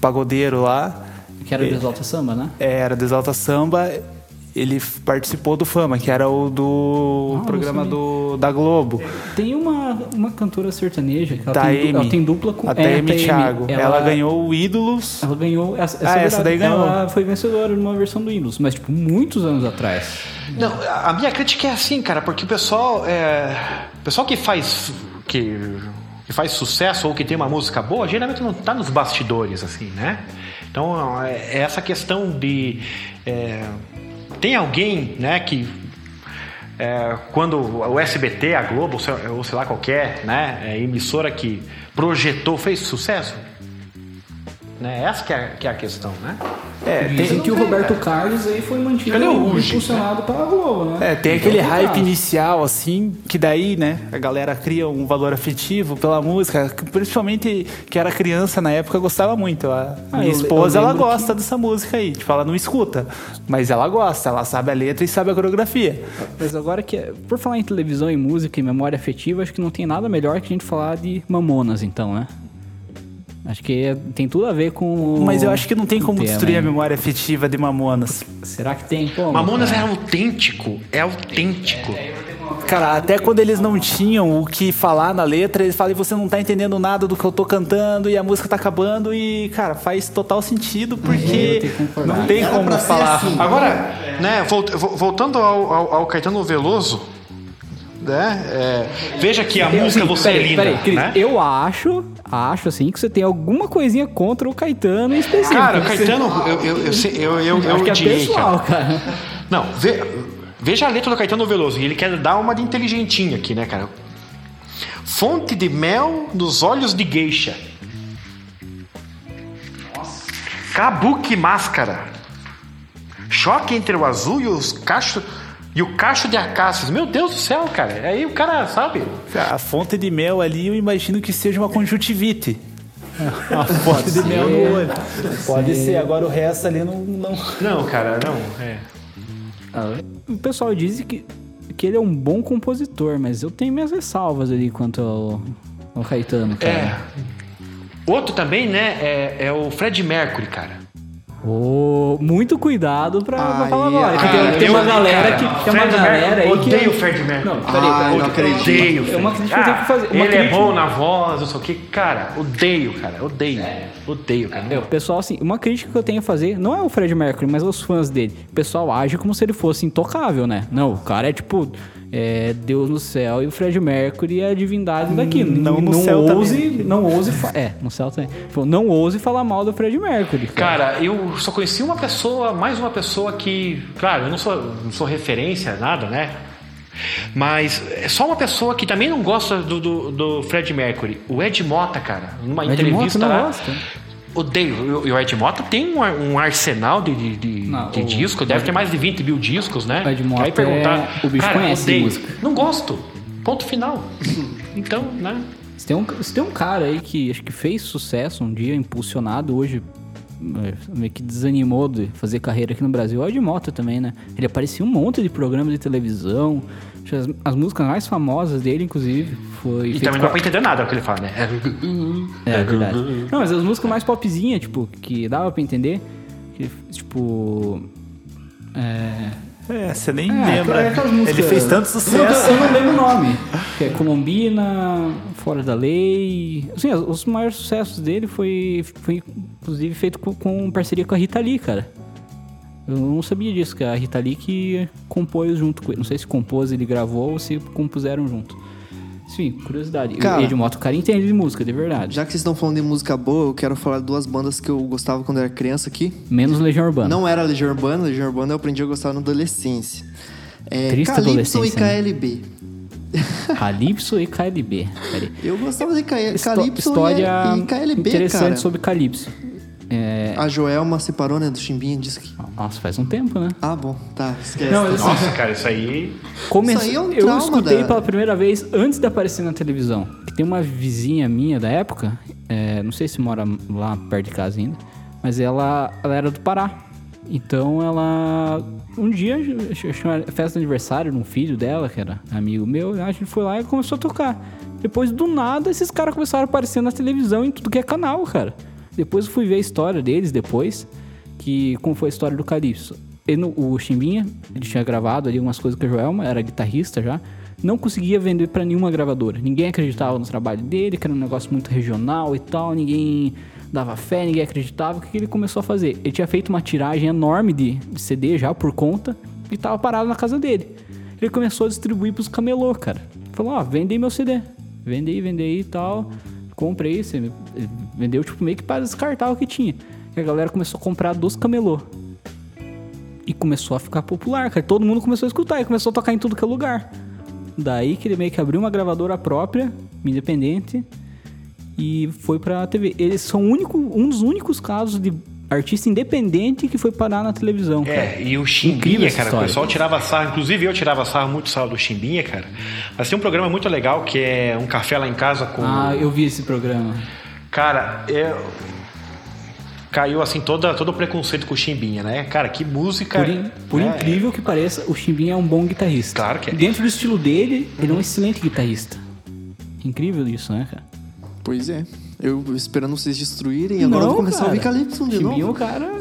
Pagodeiro lá. Que era o Exalta Samba, né? é, Era do Exalta Samba. Ele participou do Fama, que era o do Ah, programa do, da Globo. Tem uma, uma cantora sertaneja que ela, Da tem, ela tem dupla com A é, Taeme Taeme. Thiago. Ela, ganhou o Ídolos. Ela ganhou. Essa, essa, Ah, é essa daí ganhou. Ela foi vencedora numa versão do Windows, mas tipo, muitos anos atrás. Não, a minha crítica é assim, cara, porque o pessoal, é, o pessoal que faz que, que faz sucesso ou que tem uma música boa, geralmente não tá nos bastidores, assim, né? Então é é essa questão de é, tem alguém, né, que é, quando o SBT, a Globo, ou sei, lá qualquer, né, é, emissora que projetou fez sucesso, né? Essa que é, que é a questão, né? É, Dizem tem, que o Roberto Carlos aí foi mantido Cadê o Ruge? impulsionado pela Globo, né? é, tem Então, aquele hype caso. inicial, assim, que daí, né, a galera cria um valor afetivo pela música, que principalmente que era criança na época gostava muito. A Ah, minha esposa, eu ela gosta dessa música aí. Tipo, ela não escuta, mas ela gosta, ela sabe a letra e sabe a coreografia. Mas agora que, por falar em televisão e música e memória afetiva, acho que não tem nada melhor que a gente falar de Mamonas, então, né? Acho que é- tem tudo a ver com. o- Mas eu acho que não tem como tema, destruir a memória afetiva de Mamonas. Será que tem como? Mamonas cara? é autêntico, é autêntico. Cara, até quando eles não tinham o que falar na letra, eles falam, você não tá entendendo nada do que eu tô cantando e a música tá acabando e, cara, faz total sentido eu porque não tem como falar. assim. Agora, né, volt- vo- voltando ao, ao- ao Caetano Veloso, né, é, veja que a Eu, música assim, Você é peraí, Linda, peraí, Cris, né? eu acho, acho assim, que você tem alguma coisinha contra o Caetano em específico. Cara, o Você- Caetano, eu, eu, eu, sei- eu, eu, eu acho que é odiei, pessoal, cara. cara. Não, ve- veja a letra do Caetano Veloso, e ele quer dar uma de inteligentinha aqui, né, cara? Fonte de mel nos olhos de geisha. Kabuki máscara. Choque entre o azul e os cachos e o cacho de acácias. Meu Deus do céu, cara. Aí o cara, sabe? A fonte de mel ali, eu imagino que seja uma conjuntivite. A fonte de mel no olho. Pode ser, agora o resto ali não. não... Não, cara, não. É. O pessoal diz que, que ele é um bom compositor, mas eu tenho minhas ressalvas ali quanto ao, ao Caetano, cara. É. Outro também, né, é, é o Fred Mercury, cara. Ô, muito cuidado pra, pra falar agora. tem, tem uma galera que. Tem uma galera aí que. odeio o Fred Mercury. Não, peraí, peraí. não acredito. Odeio. É uma crítica que eu tenho que fazer. Uma ele é crítica- bom na voz, não sei o que. Cara, odeio, cara. Odeio. Odeio, cara. Meu, pessoal, assim, uma crítica que eu tenho a fazer não é o Fred Mercury, mas aos fãs dele. O pessoal age como se ele fosse intocável, né? Não, o cara é tipo. É Deus no céu e o Fred Mercury é a divindade daqui. Não no não céu ouse, também. Não ouse. É, no céu também. Não ouse falar mal do Fred Mercury. Cara. Cara, eu só conheci uma pessoa, mais uma pessoa que. Claro, eu não sou, não sou referência, nada, né? Mas é só uma pessoa que também não gosta do, do, do Fred Mercury. O Ed Mota, cara. Numa Ed entrevista Mota não lá. gosta? Odeio. E o Ed Mota tem um, um arsenal de, de, de, Não, de o- disco, deve ter mais de 20 mil discos, né? O Ed Mota Aí perguntar. é- o bicho cara, conhece odeio. música. Não gosto. Ponto final. Então, né? Se tem, um, se tem um cara aí que acho que fez sucesso um dia, impulsionado, hoje é, meio que desanimou de fazer carreira aqui no Brasil é o Ed Mota também, né? Ele aparecia um monte de programas de televisão. As, as músicas mais famosas dele, inclusive, foi. E também não dá pra entender nada o que ele fala, né? a- É verdade. Não, mas as músicas mais popzinhas, tipo, que dava pra entender. Que, tipo. É. É, você nem É, lembra. é Ele fez tanto Eu, sucesso. eu não lembro o nome. Que é Colombina, Fora da Lei. Assim, os os maiores sucessos dele foi, foi inclusive feito com, com parceria com a Rita Lee, cara. Eu não sabia disso, que a Rita Lee que compôs junto com ele. Não sei se compôs, ele gravou ou se compuseram junto. Sim, curiosidade. Cara- Edmoto, o cara entende de música, de verdade. Já que vocês estão falando de música boa, eu quero falar de duas bandas que eu gostava quando era criança aqui. Menos Legião Urbana. Não era Legião Urbana, Legião Urbana eu aprendi a gostar na adolescência. É, Triste Calypso e adolescência, né? KLB. Calypso e KLB. Peraí. Eu gostava de Ca- Calypso e, e KLB, interessante cara. sobre Calypso. É... A Joelma separou, né, do Chimbinha, disse que... Nossa, faz um tempo, né? Ah, bom, tá, esquece. Não, eu- Nossa, cara, isso aí. Come- Isso aí é um eu escutei da- pela primeira vez antes de aparecer na televisão. Que tem uma vizinha minha da época, é, não sei se mora lá perto de casa ainda, mas ela, ela era do Pará. Então ela. Um dia, festa de aniversário de um filho dela, que era amigo meu, a gente foi lá e começou a tocar. Depois, do nada, esses caras começaram a aparecer na televisão em tudo que é canal, cara. Depois eu fui ver a história deles depois, que como foi a história do Calypso. O Chimbinha, ele tinha gravado ali algumas coisas com a Joelma, era guitarrista já. Não conseguia vender pra nenhuma gravadora. Ninguém acreditava no trabalho dele, que era um negócio muito regional e tal. Ninguém dava fé, ninguém acreditava. O que que ele começou a fazer? Ele tinha feito uma tiragem enorme de, de CD já por conta e tava parado na casa dele. Ele começou a distribuir pros camelô, cara. Falou, ó, vende aí meu CD. Vende aí, vende aí e tal. Comprei, você ele vendeu tipo meio que para descartar o que tinha. E a galera começou a comprar dos camelô. E começou a ficar popular, cara. Todo mundo começou a escutar e começou a tocar em tudo que é lugar. Daí que ele meio que abriu uma gravadora própria, independente, e foi pra TV. Eles são único, um dos únicos casos de artista independente que foi parar na televisão. cara. É, e o Chimbinha, cara, o pessoal tirava sarro, inclusive eu tirava sarro, muito sarro do Chimbinha, cara. Mas tem um programa muito legal que é Um Café Lá em Casa com. Ah, eu vi esse programa. Cara, eu. Caiu assim toda, todo o preconceito com o Chimbinha, né? Cara, que música. Por, in- por né? incrível que pareça, o Chimbinha é um bom guitarrista. Claro que é. Dentro do estilo dele, ele é um excelente guitarrista. Incrível isso, né, cara? Pois é. Eu esperando vocês destruírem, agora eu vou começar a ouvir Calypso de Chimbinha, novo. o cara...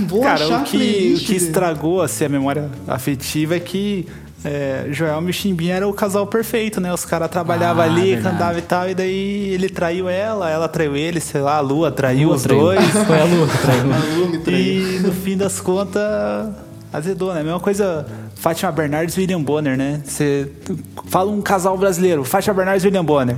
Vou Cara, achar o que, o que estragou assim, a memória afetiva é que é, Joel e Chimbinha era o casal perfeito, né? Os caras trabalhavam Ah, ali, verdade. cantavam e tal, e daí ele traiu ela, ela traiu ele, sei lá, a Lua traiu Lua os traiu. dois. Foi a Lua que traiu. A Lu me traiu. E no fim das contas, azedou, né? Mesma coisa, Fátima Bernardes e William Bonner, né? Você fala um casal brasileiro, Fátima Bernardes e William Bonner.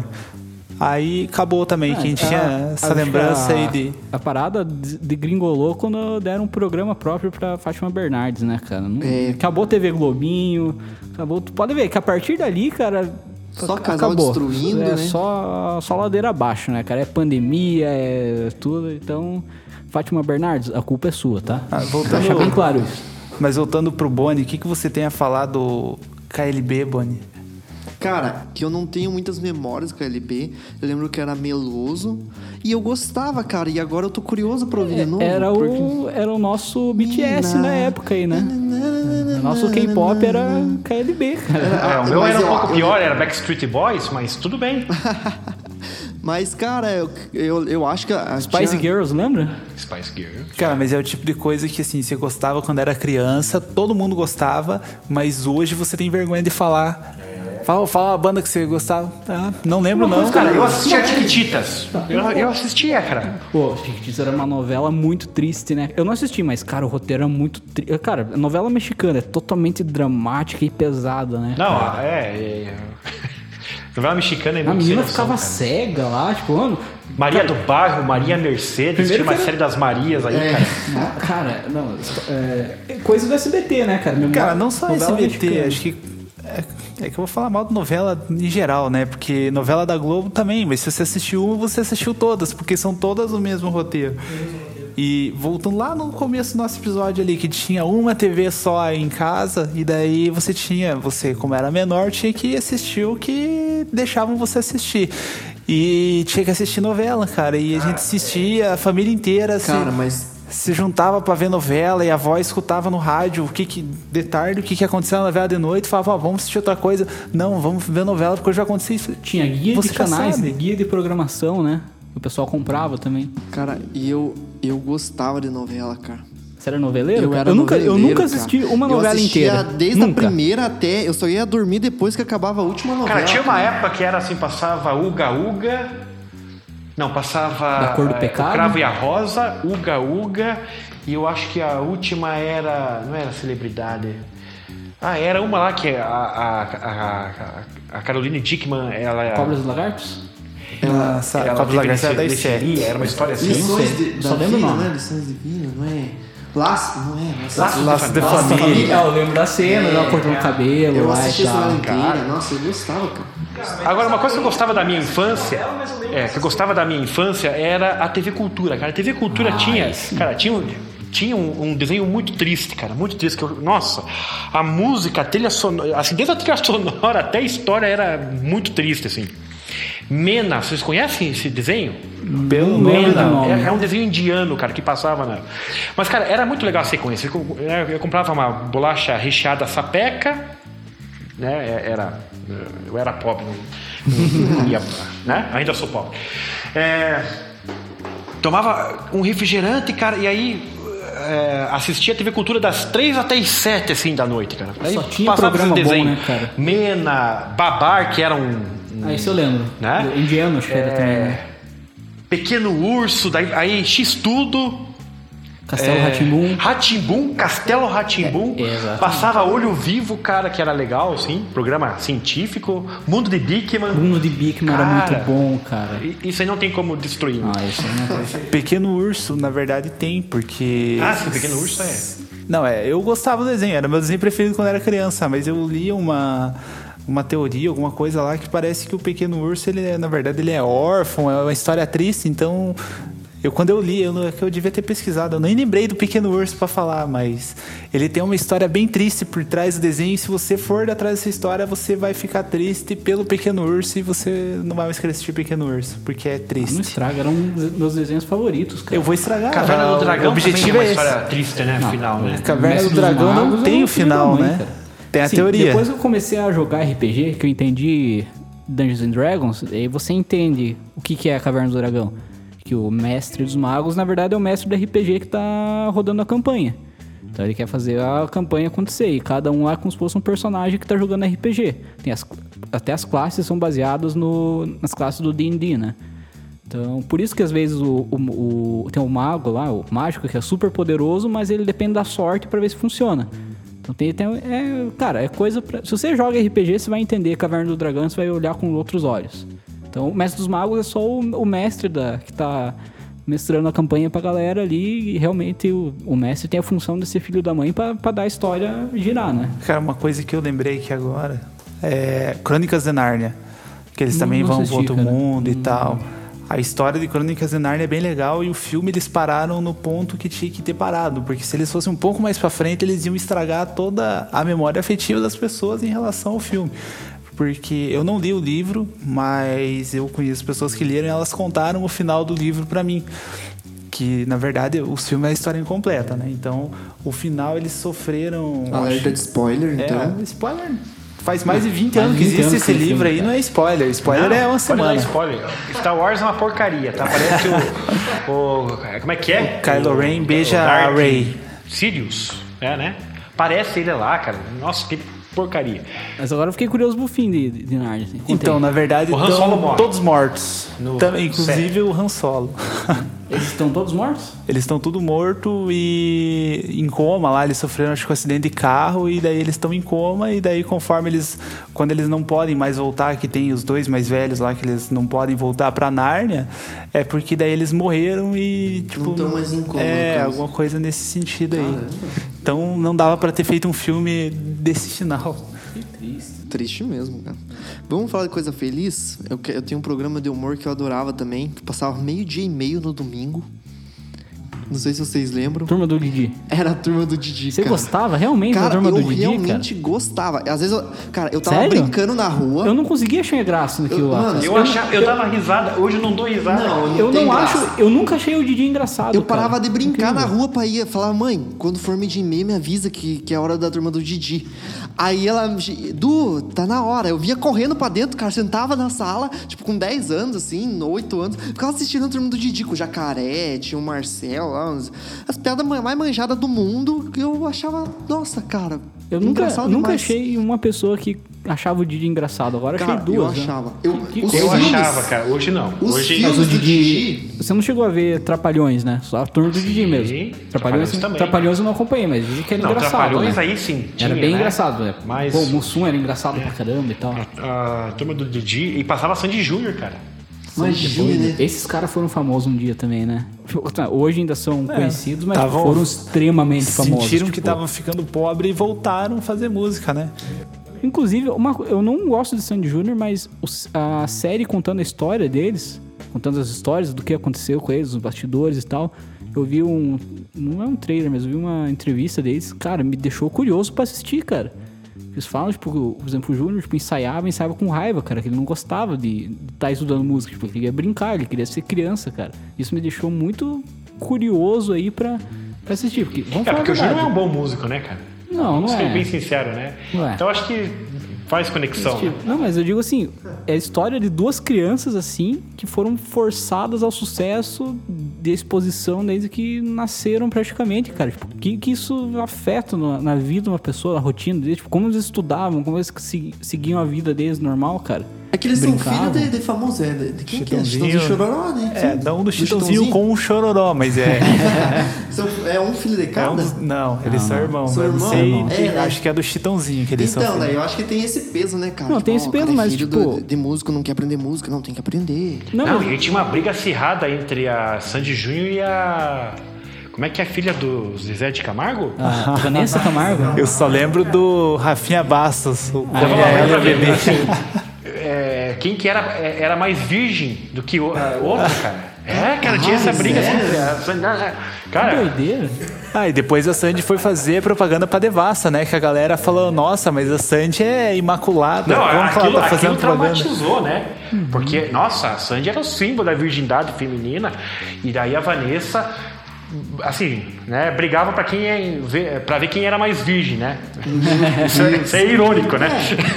Aí acabou também, quem tinha Ah, essa acho que lembrança a- aí de. A parada de de gringolou quando deram um programa próprio pra Fátima Bernardes, né, cara? Não- É. Acabou TV Globinho, acabou... Tu pode ver que a partir dali, cara... Só casal acabou. destruindo, é né? Só, só ladeira abaixo, né, cara? É pandemia, é tudo, então... Fátima Bernardes, a culpa é sua, tá? Ah, voltando- deixar bem claro isso. Mas voltando pro Boni, o que, que você tem a falar do KLB, Boni? Cara, que eu não tenho muitas memórias com a LB. Eu lembro que era meloso. E eu gostava, cara. E agora eu tô curioso pra ouvir de novo. Era porque- o, era o nosso BTS Mina. na época aí, né? O nosso K-pop era KLB, cara. É, o meu Mas era um eu- pouco eu- pior, era Backstreet Boys, mas tudo bem. Mas, cara, eu, eu, eu acho que. A Spice tinha- Girls, lembra? Spice Girl. Cara, mas é o tipo de coisa que assim, você gostava quando era criança, todo mundo gostava, mas hoje você tem vergonha de falar. Fala, fala uma banda que você gostava. Ah, não lembro não. Cara, eu assistia Chiquititas. Eu, eu assistia, cara. Pô, Chiquititas era uma novela muito triste, né? Eu não assisti, mas, cara, o roteiro era muito triste. Cara, novela mexicana é totalmente dramática e pesada, né? Não, é. é... Novela mexicana é A muito menina ficava cara. cega lá, tipo, mano. Maria do Bairro, Maria Mercedes, Primeiro tinha uma era- série das Marias aí, cara. não, cara, não. É, é coisa do SBT, né, cara? Memória- Cara, não só SBT, mexicana. acho que. É, é que eu vou falar mal de novela em geral, né? Porque novela da Globo também, mas se você assistiu uma, você assistiu todas, porque são todas o mesmo roteiro. E voltando lá no começo do nosso episódio ali, que tinha uma TV só em casa, e daí você tinha, você, como era menor, tinha que assistir o que deixavam você assistir. E tinha que assistir novela, cara. E a gente assistia a família inteira. se- Cara, mas se juntava pra ver novela e a avó escutava no rádio o que, que de tarde, o que, que aconteceu na novela de noite, falava, ó, vamos assistir outra coisa. Não, vamos ver novela porque hoje vai acontecer isso. Tinha guia Você de já canais, sabe. guia de programação, né? O pessoal comprava também. Cara, e eu, eu gostava de novela, cara. Você era noveleiro? Eu cara? era eu nunca, eu nunca cara. assisti uma Eu novela assistia inteira. Desde nunca. a primeira até. Eu só ia dormir depois que acabava a última novela. Cara, tinha uma época que era assim, passava Uga Uga. Não, passava. Da Cor do eh, Pecado? O Cravo e a Rosa, Uga Uga. E eu acho que a última era. Não era celebridade. Ah, era uma lá que a, a, a, a, a Caroline Dickman, ela. Cobras e Lagartos? Ela, ela a Cobra teve Lagarta era Esther. desse- Era uma história assim. Lições é? Lições divinas, não é? Laço, não é? Laço, Laços Laços de Laços família. família. Ah, eu lembro da cena, ela cortando o cabelo Eu lá assisti essa inteira. Nossa, eu gostava, cara. Agora, uma coisa que eu gostava da minha infância, é, que eu gostava da minha infância era a TV Cultura, cara. A TV Cultura Ah, tinha, sim. cara, tinha um, tinha um, um desenho muito triste, cara, muito triste. Que eu, nossa, a música, a trilha sonora, assim, desde a trilha sonora até a história era muito triste, assim. Mena, vocês conhecem esse desenho? Pelo nome. É, é um desenho indiano, cara, que passava na. Mas, cara, era muito legal a sequência. Eu, comprava uma bolacha recheada sapeca, né? é- Era. Eu era pobre, não, ia, né? Ainda sou pobre. É, tomava um refrigerante, cara, e aí. é, assistia a TV Cultura das três até as sete, assim, da noite, cara. Aí Só tinha passava programa bom, desenhos. né, cara? Mena, Babar, que era um Ah, isso eu lembro. Né? Indiano, acho que era também, né? Pequeno Urso, daí, aí X-Tudo. Castelo Ratimbum. Ratimbum, Castelo Ratimbum. É. Passava Olho Vivo, cara, que era legal, sim. Programa científico. Mundo de Bigman. Bruno de Bickman era muito bom, cara. Isso aí não tem como destruir. Ah, isso aí não é Pequeno Urso, na verdade, tem, porque. Ah, sim, Pequeno Urso é. Não, é, eu gostava do desenho, era meu desenho preferido quando era criança, mas eu li uma, uma teoria, alguma coisa lá que parece que o pequeno urso, ele é, na verdade, ele é órfão, é uma história triste, então eu quando eu li, eu, não- é que eu devia ter pesquisado, eu nem lembrei do pequeno urso pra falar, mas ele tem uma história bem triste por trás do desenho, e se você for atrás dessa história, você vai ficar triste pelo pequeno urso e você não vai mais querer assistir pequeno urso, porque é Não triste. estraga, era um dos meus desenhos favoritos, cara. Eu vou estragar. Caverna o do Dragão objetivo também é uma é esse. história triste, né? Final, né? Caverna do Dragão não Magos tem é o final, né? cara. Tem a Assim, teoria. Depois eu comecei a jogar RPG, que eu entendi Dungeons and Dragons, aí você entende o que, que é a Caverna do Dragão. Que o mestre dos magos, na verdade, é o mestre do RPG que tá rodando a campanha. Então ele quer fazer a campanha acontecer. E cada um lá é como se fosse um personagem que tá jogando RPG. Tem as- até as classes são baseadas no, nas classes do D&D, né? Então, por isso que às vezes o, o- o- tem o mago lá, o mágico, que é super poderoso, mas ele depende da sorte pra ver se funciona. Então tem, tem é, cara, é coisa pra, se você joga RPG, você vai entender Caverna do Dragão, você vai olhar com outros olhos. Então, o mestre dos magos é só o, o mestre da que tá mestrando a campanha pra galera ali e realmente o, o mestre tem a função de ser filho da mãe pra pra dar a história girar, né? Cara, uma coisa que eu lembrei aqui agora é Crônicas de Nárnia. Que eles Não- também não vão pro outro cara. mundo e Hum. tal. A história de Crônicas de Nárnia é bem legal e o filme eles pararam no ponto que tinha que ter parado, porque se eles fossem um pouco mais pra frente, eles iam estragar toda a memória afetiva das pessoas em relação ao filme. Porque eu não li o livro, mas eu conheço pessoas que leram e elas contaram o final do livro pra mim. Que na verdade o filme é a história incompleta, né? Então, o final eles sofreram. Alerta de spoiler, então. É, spoiler. Faz mais de 20 Mais anos de que 20 existe anos esse que livro aí, não é spoiler. Spoiler Não, é uma semana. spoiler. Star Wars é uma porcaria, tá? Parece o. o como é que é? Kylo Ren beija o a Rey. Sidious, é, né? Parece ele lá, cara. Nossa, que porcaria. Mas agora eu fiquei curioso pro fim de, de Narnia. assim. Então, na verdade, O Han Solo morre. todos mortos. No Também, inclusive o Han Solo. Eles estão todos mortos? Eles estão tudo morto e em coma lá, eles sofreram acho que um acidente de carro e daí eles estão em coma e daí conforme eles quando eles não podem mais voltar, que tem os dois mais velhos lá que eles não podem voltar pra Nárnia, é porque daí eles morreram e tipo Não tão mais em coma, É, alguma coisa nesse sentido aí. Caramba. Então não dava pra ter feito um filme desse final. Triste mesmo, cara. Vamos falar de coisa feliz? Eu, eu tenho um programa de humor que eu adorava também, que passava meio dia e meio no domingo. Não sei se vocês lembram. Turma do Didi. Era a turma do Didi, Você cara. gostava realmente Cara, da turma eu do Didi, realmente cara? gostava. Às vezes, eu, cara, eu tava Sério? brincando na rua. Eu não conseguia achar graça naquilo Eu- lá. mano, cara. Eu, achava, eu dava risada, hoje eu não dou risada. Não, Eu tem não graça. acho. Eu nunca achei o Didi engraçado. Eu cara. parava de brincar Incrível. na rua pra ir. Falava, mãe, quando for de meia, me avisa que, que é a hora da turma do Didi. Aí ela, Du, tá na hora. Eu vinha correndo pra dentro, cara, sentava na sala, tipo, com 10 anos, assim, 8 anos. Ficava assistindo a turma do Didi com o Jacaré, tinha o Marcel lá, uns- as piadas ma- mais manjadas do mundo. que Eu achava, nossa, cara. Eu nunca, nunca demais. achei uma pessoa que achava o Didi engraçado. Agora Cara, achei duas. eu né? achava. Eu- Que coisa. Eu filmes- achava, cara. Hoje não. Os hoje filmes Mas o do Didi. Didi- Você não chegou a ver Trapalhões, né? Só a turma do Didi mesmo. Trapalhões Trapalhões, também. Trapalhões eu não acompanhei, mas Didi que era Não, engraçado. Trapalhões né? aí sim. tinha, Era bem né? engraçado, né? Mas- Pô, o Mussum era engraçado pra caramba e tal. A, a turma do Didi. E passava Sandy Júnior, cara. Imagina, né? Esses caras foram famosos um dia também, né? Hoje ainda são conhecidos, mas tavam- foram extremamente famosos. Sentiram que tipo, estavam ficando pobre e voltaram a fazer música, né? Inclusive, uma, eu não gosto de Sandy Júnior, mas a série contando a história deles, contando as histórias do que aconteceu com eles, os bastidores e tal. Eu vi um. Não é um trailer, mas eu vi uma entrevista deles. Cara, me deixou curioso pra assistir, cara. Eles falam, tipo, por exemplo, o Júnior tipo, ensaiava, ensaiava com raiva, cara, que ele não gostava de estar estudando música, tipo, ele queria brincar, ele queria ser criança, cara. Isso me deixou muito curioso aí pra, pra assistir. Porque, vamos a porque o Júnior é um bom músico, né, cara? Não, não ser é. bem sincero, né? É. Então acho que faz conexão. né? Não, mas eu digo assim, é a história de duas crianças assim que foram forçadas ao sucesso de exposição desde que nasceram praticamente, cara. Tipo, que, que isso afeta na, na vida de uma pessoa, na rotina deles, tipo, como eles estudavam, como eles se- seguiam a vida deles normal, cara. É que eles são Brincavam. filhos de, de famoso, é, de, de quem que é? Chitãozinho. Chitãozinho Chororó, né? É, Sim. não do Chitãozinho Chitãozinho? com o Chororó, mas é. São- É um filho de é um cada? dos- não, eles são irmãos. São irmãos? sei. É, né? Acho que é do Chitãozinho que eles Então, são. daí filhos. eu acho que tem esse peso, né, cara? Não, tem esse ó, peso, é mas, filho tipo- do- de músico, não quer aprender música, não, tem que aprender. Não, Não, mas- e tinha uma briga acirrada entre a Sandy Júnior e a. Como é que é a filha do Zezé de Camargo? a Vanessa Camargo. Eu só lembro do Rafinha Bastos, o Ah, é, Ela é, Bebê. É, quem que era, é, era mais virgem do que o a outra, cara? É, cara, tinha essa briga assim. a Sandy- Que Cara, doideira. Ah, e depois a Sandy foi fazer propaganda pra Devassa, né? Que a galera falou, nossa, mas a Sandy é imaculada. não, Como aquilo, tá aquilo traumatizou, né? Porque, nossa, a Sandy era o símbolo da virgindade feminina. E daí a Vanessa, assim, né, brigava pra quem é, ver, pra ver quem era mais virgem, né? Isso é, isso é irônico, né?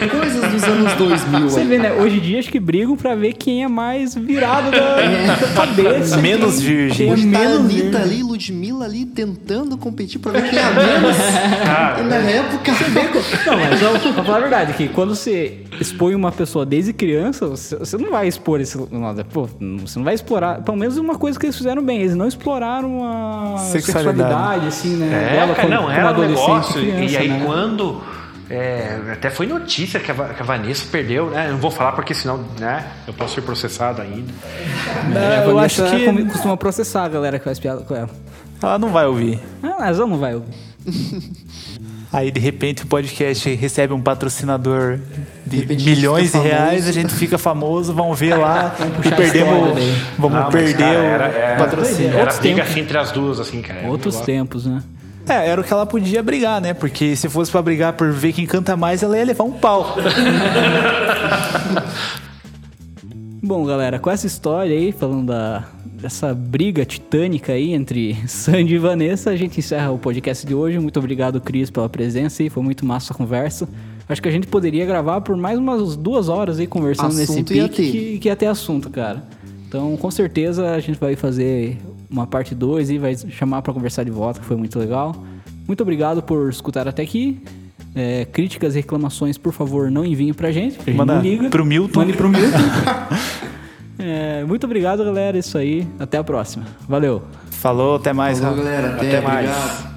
É, coisas dos anos 2000 Você vê, né? Hoje em dia acho que brigam pra ver quem é mais virado da, da cabeça. Menos virgem. É Hoje tá a menos Anitta virgem. ali, Ludmilla ali, tentando competir pra ver quem é a menos. Cara, e na época... Não, mas eu, pra falar a verdade, que quando você expõe uma pessoa desde criança, você, você não vai expor esse. Não, pô, você não vai explorar. Pelo menos uma coisa que eles fizeram bem, eles não exploraram a Sexualidade. sexualidade, assim, né? É, dela cara, como, não, como era um negócio. e criança, e aí né? quando. é, até foi notícia que a, que a Vanessa perdeu, né? Eu não vou falar porque senão, né? Eu posso ser processado ainda. Não, É, eu acho que costuma processar a galera que faz piada com ela. ela não vai ouvir. Ah, mas ela não vai ouvir. Aí, de repente, o podcast recebe um patrocinador de gente milhões de reais, a gente fica famoso, vamos ver lá e perdemos, vamos Não, mas, perder cara, o era- era- patrocínio. Era briga assim entre as duas, assim, cara. Outros tempos, né? É, era o que ela podia brigar, né? Porque se fosse pra brigar por ver quem canta mais, ela ia levar um pau. Bom, galera, com essa história aí, falando da, dessa briga titânica aí entre Sandy e Vanessa, a gente encerra o podcast de hoje. Muito obrigado, Cris, pela presença aí. Foi muito massa a conversa. Acho que a gente poderia gravar por mais umas duas horas aí conversando nesse Assunto ia pique que, que ia ter assunto, cara. Então, com certeza, a gente vai fazer uma parte 2 e vai chamar pra conversar de volta, que foi muito legal. Muito obrigado por escutar até aqui. É, críticas e reclamações, por favor, não enviem pra gente, porque a gente Manda não liga. pro Milton. Mande pro Milton. É, muito obrigado, galera. Isso aí. Até a próxima. Valeu. Falou, até mais. Falou, galera. Até, Até mais. obrigado.